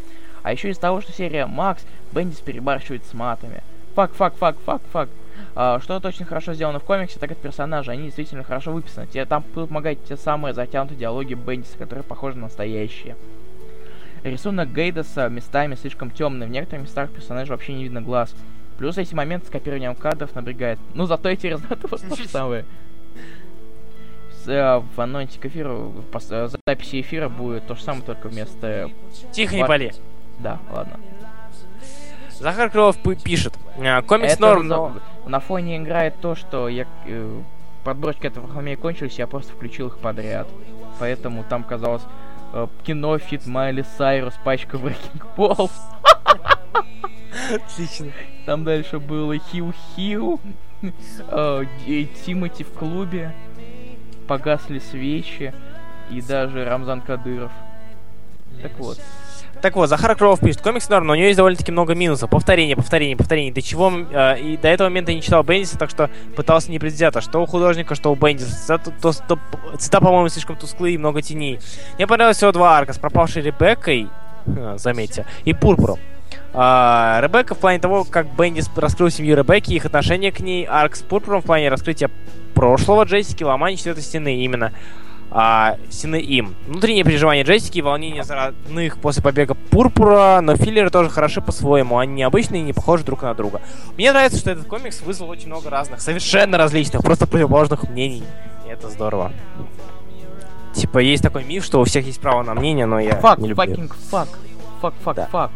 А еще из того, что серия Макс Бендис перебарщивает с матами. Fuck, fuck, fuck, fuck, fuck. А, что очень хорошо сделано в комиксе, так это персонажи. Они действительно хорошо выписаны. Тебе там помогают те самые затянутые диалоги Бендиса, которые похожи на настоящие. Рисунок Гейдоса местами слишком темный. В некоторых местах персонажа вообще не видно глаз. Плюс эти моменты с копированием кадров напрягает. Ну, зато эти результаты вас то же самое. Э, в анонсе к эфиру, э, записи эфира будет то же самое, только вместо... э, Тихо, не пали. Да, ладно. Захар Крылов пишет. а, Комикс норм, но... На фоне играет то, что я... э, подборки этого Вархамея кончились, я просто включил их подряд. Поэтому там казалось э, кино, feat. Майли Сайрус, пачка Wrecking Ball. Отлично. Там дальше было Хил Хил, э, Тимати в клубе, погасли свечи и даже Рамзан Кадыров. Так вот. Так вот, Захар Крылов пишет. Комикс норм, но у него есть довольно-таки много минусов. Повторение, повторение, повторение. До чего... э, и до этого момента я не читал Бендиса, так что пытался не предвзято. Что у художника, что у Бендиса. Цвета, то- то- цвета, по-моему, слишком тусклые и много теней. Мне понравилось всего два арка. С пропавшей Ребеккой, э, заметьте, и Пурпуром. А, Ребекка в плане того, как Бендис раскрыл семью Ребекки, их отношение к ней, арк с Пурпуром в плане раскрытия прошлого Джессики, ломания четвертой стены именно. А, стены им. Внутренние переживания Джессики и волнения за родных после побега Пурпура, но филлеры тоже хороши по-своему. Они необычные и не похожи друг на друга. Мне нравится, что этот комикс вызвал очень много разных, совершенно различных, просто противоположных мнений. И это здорово. Типа, есть такой миф, что у всех есть право на мнение, но я Fuck, не люблю. fucking, fuck. Fuck, fuck, Да. fuck.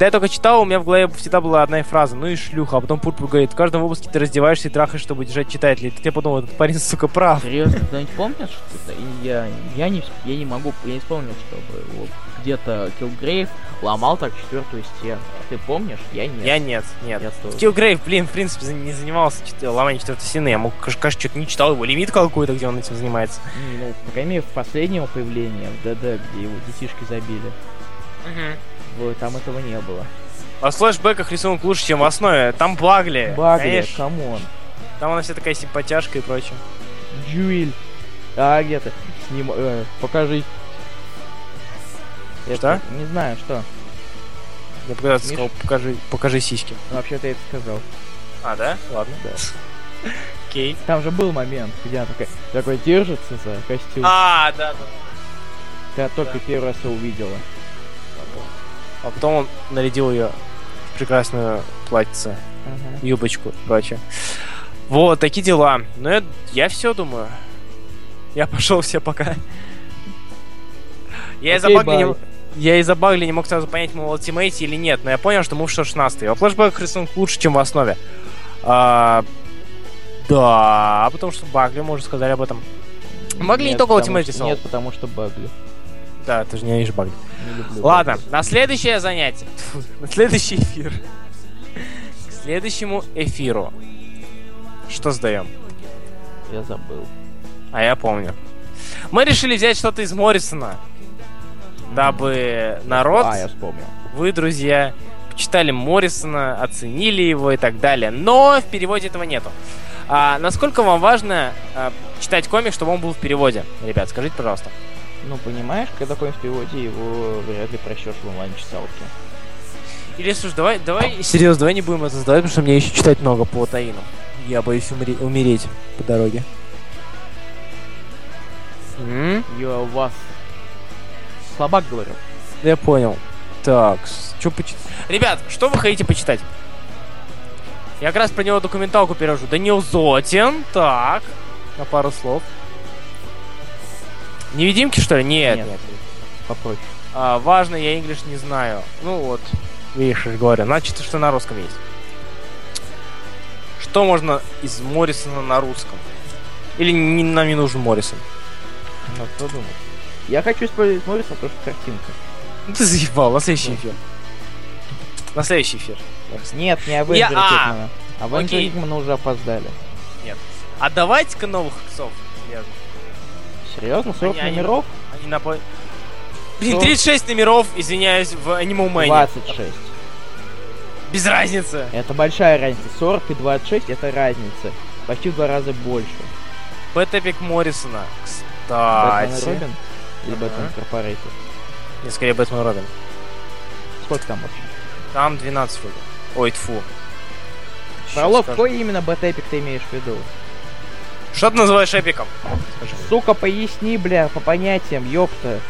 Когда я только читал, у меня в голове всегда была одна фраза, ну и шлюха, а потом Пурпур говорит, в каждом выпуске ты раздеваешься и трахаешь, чтобы держать читателей. Тут я подумал, этот парень, сука, прав. Серьезно, кто-нибудь что-то? Я, я, не, я не могу, я не вспомнил, чтобы вот где-то Килгрейв ломал так четвертую стену. А Ты помнишь? Я нет. Я нет, нет. Я тоже. Киллгрейв, блин, в принципе, не занимался чет- ломанием четвертой стены. Я мог, каж- кажется, что-то не читал его лимит какой-то, где он этим занимается. Не, Ну, по крайней мере, в последнем появлении в ДД, где его детишки забили, вот, там этого не было. Во флешбеках рисунок лучше, чем в основе. Там Багли. Багли, come on. Там она вся такая симпатяшка и прочее. Jewel. А, где ты? Сним... э, покажи. Что? так Не знаю, что. Я когда сказал, покажи, покажи сиськи. Ну, Вообще-то я это сказал. А, да? Ладно. Да. Окей. Там же был момент, где она такая, такой держится за костюм. А, да, да. Ты только первый раз его увидела. А потом он нарядил ее в прекрасную платьице, Ага. юбочку и прочее. Вот, такие дела. Ну, я, я все думаю. Я пошел все пока. Я из-за багли не... Я из-за багли не мог сразу понять, мы в ультимейте или нет, но я понял, что мы в 16 Во флешбэках рисунок лучше, чем в основе. А, да, потому что багли, мы уже сказали об этом. Багли не Нет, только потому ультимейт что- рисовал. Нет, потому что багли. Да, ты же ненавидишь. Не люблю Ладно, багли. на следующее занятие. Тьфу, на следующий эфир. К следующему эфиру. Что сдаем? Я забыл. А я помню. Мы решили взять что-то из Моррисона, дабы народ, А, я вспомнил. вы, друзья, почитали Моррисона, оценили его и так далее. Но в переводе этого нету. А насколько вам важно а, читать комик, чтобы он был в переводе? Ребят, скажите, пожалуйста. Ну, понимаешь, когда такой в переводе, его вряд ли прочтешь в онлайн-читалке. Или, слушай, давай, давай... Серьезно, давай не будем это сдавать, потому что мне еще читать много по Таину. Я боюсь умре- умереть по дороге. М? Я у вас слабак говорю. Я понял. Так, что почитать? Ребят, что вы хотите почитать? Я как раз про него документалку перевожу. Данил Зотин. Так, на пару слов. Невидимки, что ли? Нет. Нет. нет. Попроще. А, важно, я инглиш не знаю. Ну вот, видишь, я говорю. Значит, что на русском есть. Что можно из Моррисона на русском? Или не, нам не нужен Моррисон? Ну, кто думает? Я хочу использовать Морриса, потому что картинка. Ну ты заебал, на следующий эфир. На следующий эфир. Нет, не Авенджер Я- а. Авенджер окей. Хикмана уже опоздали. А давайте-ка новых иксов. свяжем. Серьезно? 40 Они- они- номеров? Они на... по- Блин, Сто- 36 номеров, извиняюсь, в Animal Man. 26. Без разницы. Это большая разница. 40 и 26 это разница. Почти в два раза больше. Бэтэпик Моррисона. Бэтмен и Кстати. Робин? Или Ага. Бэтмен Incorporated? Не, скорее Бэтмен Робин. Сколько там вообще? Там 12 вроде. Ой, тфу. Фролов, какой именно бэтэпик ты имеешь в виду? Что ты называешь эпиком? Скажи. Сука, поясни, бля, по понятиям, ёпта.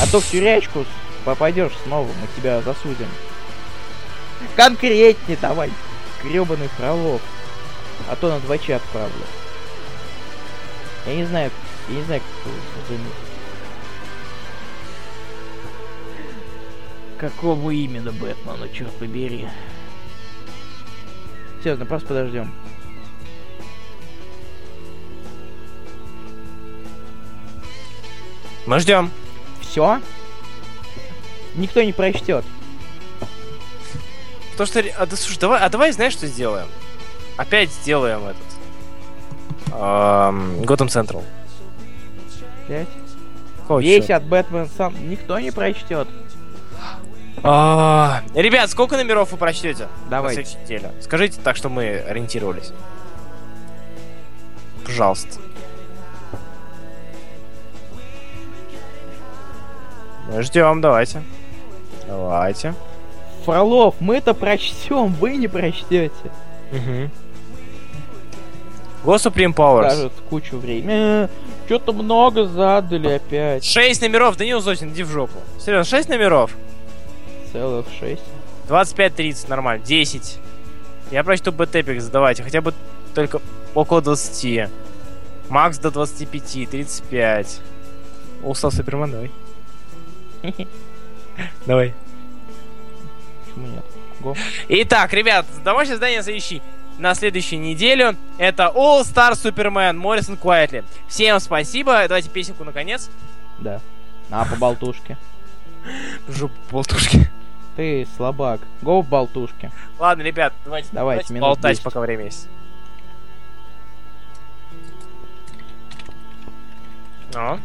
А то в тюрячку попадешь снова, мы тебя засудим. Конкретнее давай, гребаный Фролов. А то на 2 отправлю. Я не знаю, я не знаю, как его заменить. Какого именно Бэтмена, черт побери. Серьезно, просто подождем. Мы ждем. Все? Никто не прочтет. То, что... А, да, слушай, давай, а давай знаешь, что сделаем? Опять сделаем этот... эм, Gotham Central. Пять. Какого Весь от Бэтмен сам никто не прочтет. А, Ребят, сколько номеров вы прочтете? Давай. На следующей неделе. Скажите так, что мы ориентировались. Пожалуйста. Ждем, давайте. Давайте. Фролов, мы-то прочтем, вы не прочтете. Угу. Go Supreme Powers. Скажут кучу времени. Что-то много задали опять. Шесть номеров, Данил Зотин, иди в жопу. Серьезно, шесть номеров? Целых шесть. 25-30, нормально. 10. Я прочту бэтэпик, задавайте. Хотя бы только около 20. Макс до 25, 35. Устал Супермен, давай. Давай. Почему нет? Go. Итак, ребят, домашнее задание на следующий на следующую неделю. Это All Star Superman Моррисон Quietly. Всем спасибо. Давайте песенку наконец. Да. А, по болтушке. Жопу болтушки. Ты слабак. Го в болтушке. Ладно, ребят, давайте, Давайте, минут болтать, 10. пока время есть. Ну,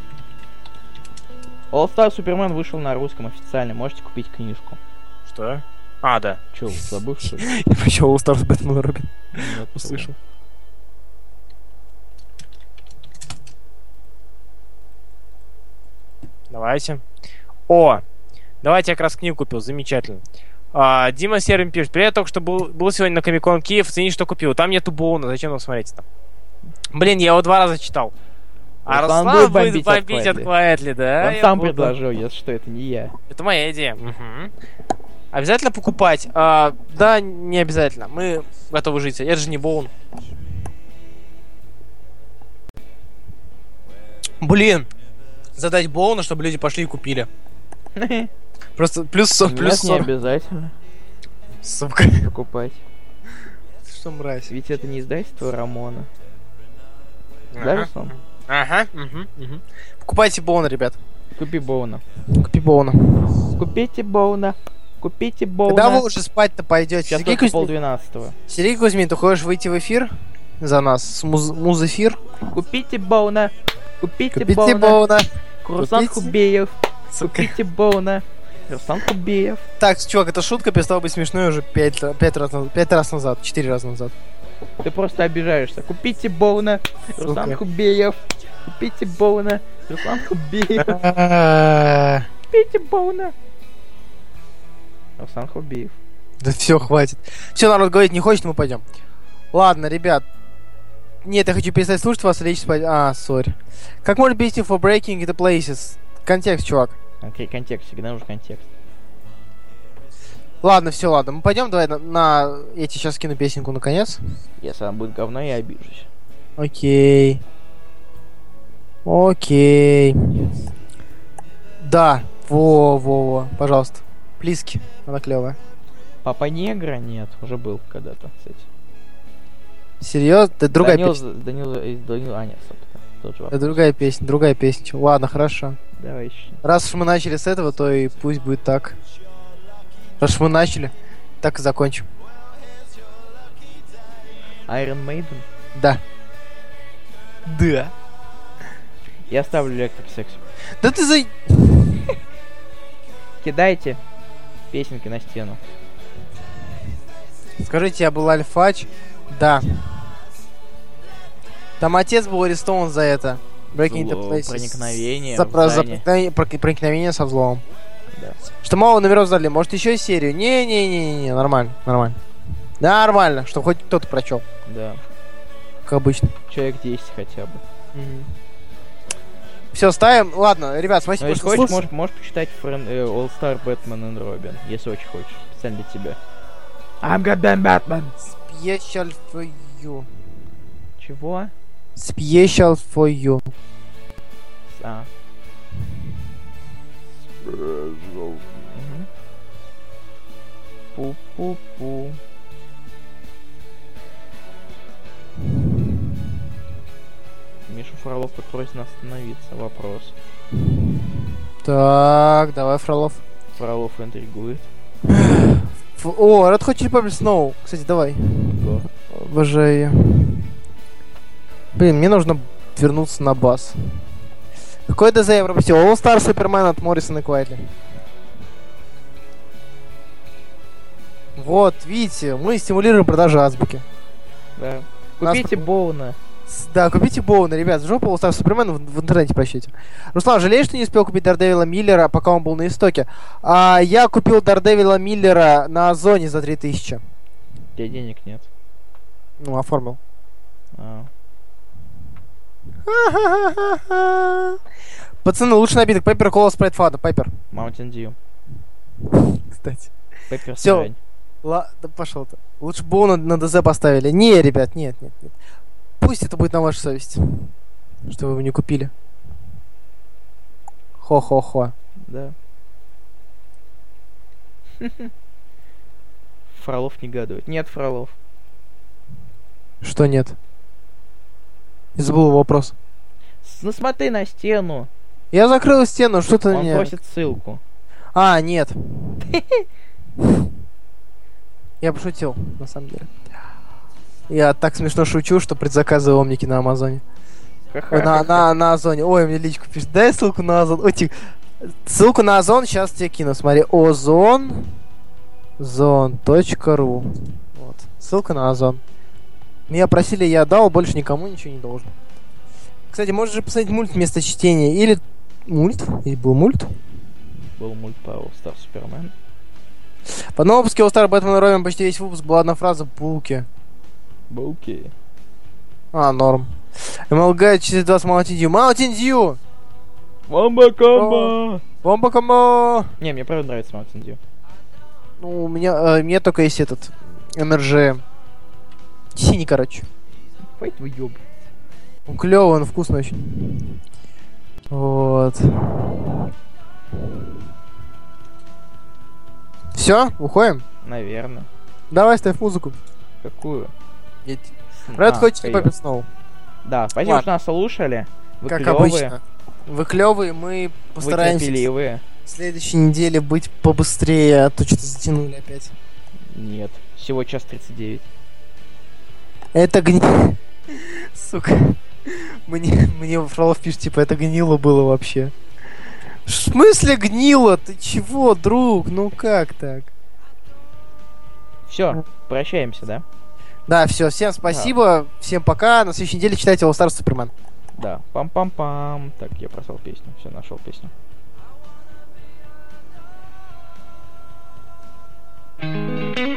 All Star Superman вышел на русском официально. Можете купить книжку. что? А, да. Че, забыл что ли? Я прочел All Stars Робин. Нет, Услышал. Давайте. О! Давайте я как раз книгу купил, замечательно. А, Дима Сервин пишет, привет, только что был, был сегодня на Комикон Киев, цени, что купил. Там нету Боуна, зачем нам смотреть там? Блин, я его два раза читал. А Руслан Руслан будет бомбить бомбить от Квайтли, да? Он я сам буду. предложил, если что, это не я. Это моя идея. Мгм. Обязательно покупать? А, да, не обязательно. Мы готовы жить. Это же не Боун. Блин, задать Боуна, чтобы люди пошли и купили. Просто плюс, со- плюс Нет, не 40. обязательно Сука. покупать. Что мразь? Ведь это не издательство Рамона. Да. Руслан? Ага. мгм, мгм. Покупайте Боуна, ребят. Купи Боуна. Купи Боуна. Купите Боуна. Купите Боуна. Когда вы уже спать-то пойдете? Сейчас Сергей, только Кузьмин, полдвенадцатого. Сергей Кузьмин, ты хочешь выйти в эфир за нас? С муз- музэфир? Купите Боуна. Купите, Купите Боуна. Боуна. Руслан Купите. Хубеев. Сука. Купите Боуна. Руслан Хубеев. Так, чувак, эта шутка перестала быть смешной уже пять, пять, раз, пять раз назад, четыре раза назад. Ты просто обижаешься. Купите Боуна. Руслан. Хубеев. Купите Боуна. Руслан Хубеев. Да Купите Боуна. Руслан Хубеев. все, хватит. Все, народ говорит, не хочет, мы пойдем. Ладно, ребят. Нет, я хочу перестать слушать вас, лечь спать. А, сори. Как может быть for breaking the places? Контекст, чувак. Окей, контекст. Всегда нужен контекст. Ладно, все, ладно. Мы пойдем, давай на, на- Я тебе сейчас скину песенку наконец. Если она будет говно, я обижусь. Окей. Окей. Да. Во-во-во. Пожалуйста. Плиски. Она клевая. Папа Негра? Нет, уже был когда-то, кстати. Серьезно? Это другая Данил, песня. Данил, Данил, а, нет, стоп, тот же Это другая песня, другая песня. Ладно, хорошо. Давай еще. Раз уж мы начали с этого, то и пусть будет так. Раз мы начали, так и закончим. Iron Maiden? Да. Да. Я ставлю Electric Sex. Да ты за... Кидайте песенки на стену. Скажите, я был альфач? Да. Там отец был арестован за это. Breaking the Places. проникновение За, за проникновение со взломом. Да. Что мало номеров сдали. Может еще серию? Не-не-не-не, нормально, нормально. Нормально, чтобы хоть кто-то прочел, Да. как обычно. Человек 10 хотя бы. Все, ставим. Ладно, ребят, Но спасибо, если что хочешь, слушали. можешь, можешь почитать Френ- э, All Star Batman and Robin, если очень хочешь. Специально для тебя. I'm Goddamn Batman. Special for you. Чего? Special for you. А. Мгм. Пу-пу-пу. Миша Фролов просит нас остановиться. Вопрос. Так, давай, Фролов. Фролов интригует. О, Red Hot Chili Peppers Snow. Кстати, давай. Обожаю. Блин, мне нужно вернуться на бас. Какой ДЗ я пропустил? All Star Superman от Моррисона и Квайтли. Вот, видите, мы стимулируем продажи азбуки. Да. Нас Купите пропу- Боуна. Да, купите Боуна, ребят, жопа All Star Superman в, в интернете прощите. Руслан, жалеешь, что не успел купить Дардевила Миллера, пока он был на истоке? А, я купил Дардевила Миллера на Озоне за 3000. У тебя денег нет. Ну, оформил. А. Пацаны, лучший напиток Пеппер Кола Спрайт Фада. Пеппер. Mountain Dew. Кстати. Пеппер срань. Ла, да пошел ты. Лучше бы на, на ДЗ поставили. Не, ребят, нет, нет, нет. Пусть это будет на вашей совести. Что вы его не купили. Хо-хо-хо. Да. Фролов негодует. Нет, Фролов. Что нет? Я забыл вопрос. Ну смотри на стену. Я закрыл стену, что ты Он мне... просит ссылку. А, нет. Я пошутил, на самом деле. Я так смешно шучу, что предзаказываю омники на Амазоне. Ой, на, на, на Озоне. Ой, мне личку пишет. Дай ссылку на Озон. Ой, тих. Ссылку на Озон сейчас тебе кину. Смотри, озон зон.ру Вот. Ссылка на Озон. Меня просили, я дал, больше никому ничего не должен. Кстати, можешь же посмотреть мульт вместо чтения. Или мульт? Или был мульт? был мульт по All Star Superman. По новому выпуске All Star и Робин почти весь выпуск была одна фраза «Булки». Булки. А, норм. MLG 420 Mountain Dew. Mountain Dew! Вамба комба! Бомба комбо! Не, мне правда нравится Mountain Dew. Ну, у меня, э, мне только есть этот МРЖ. Синий, короче. Хватит вы ёб. Он клевый, он вкусный очень. Вот. Все, уходим? Наверное. Давай ставь музыку. Какую? Red А, Hot Chili поехали. Peppers Snow. Да, спасибо, Ладно. что нас слушали. Вы Как клёвые, обычно. Вы клевые, мы Вы постараемся терпеливые. в следующей неделе быть побыстрее, а то что-то затянули опять. Нет. Всего час 39. Это гни... Сука. Мне, мне Фролов пишет, типа, это гнило было вообще. В смысле гнило? Ты чего, друг? Ну как так? Все, прощаемся, да? Да, все, всем спасибо, всем пока. На следующей неделе читайте All Star Superman. Да. Пам-пам-пам. Так, я просал песню. Все, нашел песню. Come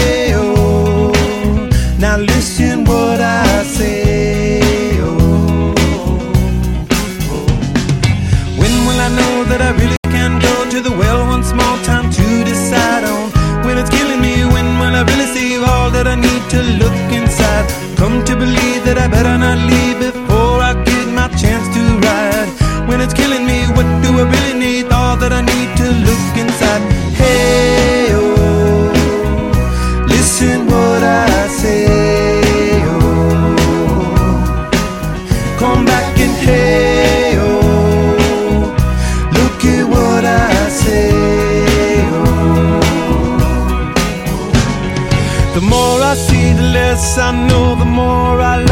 that I need to look inside? Come to believe that I better not leave less I know, the more I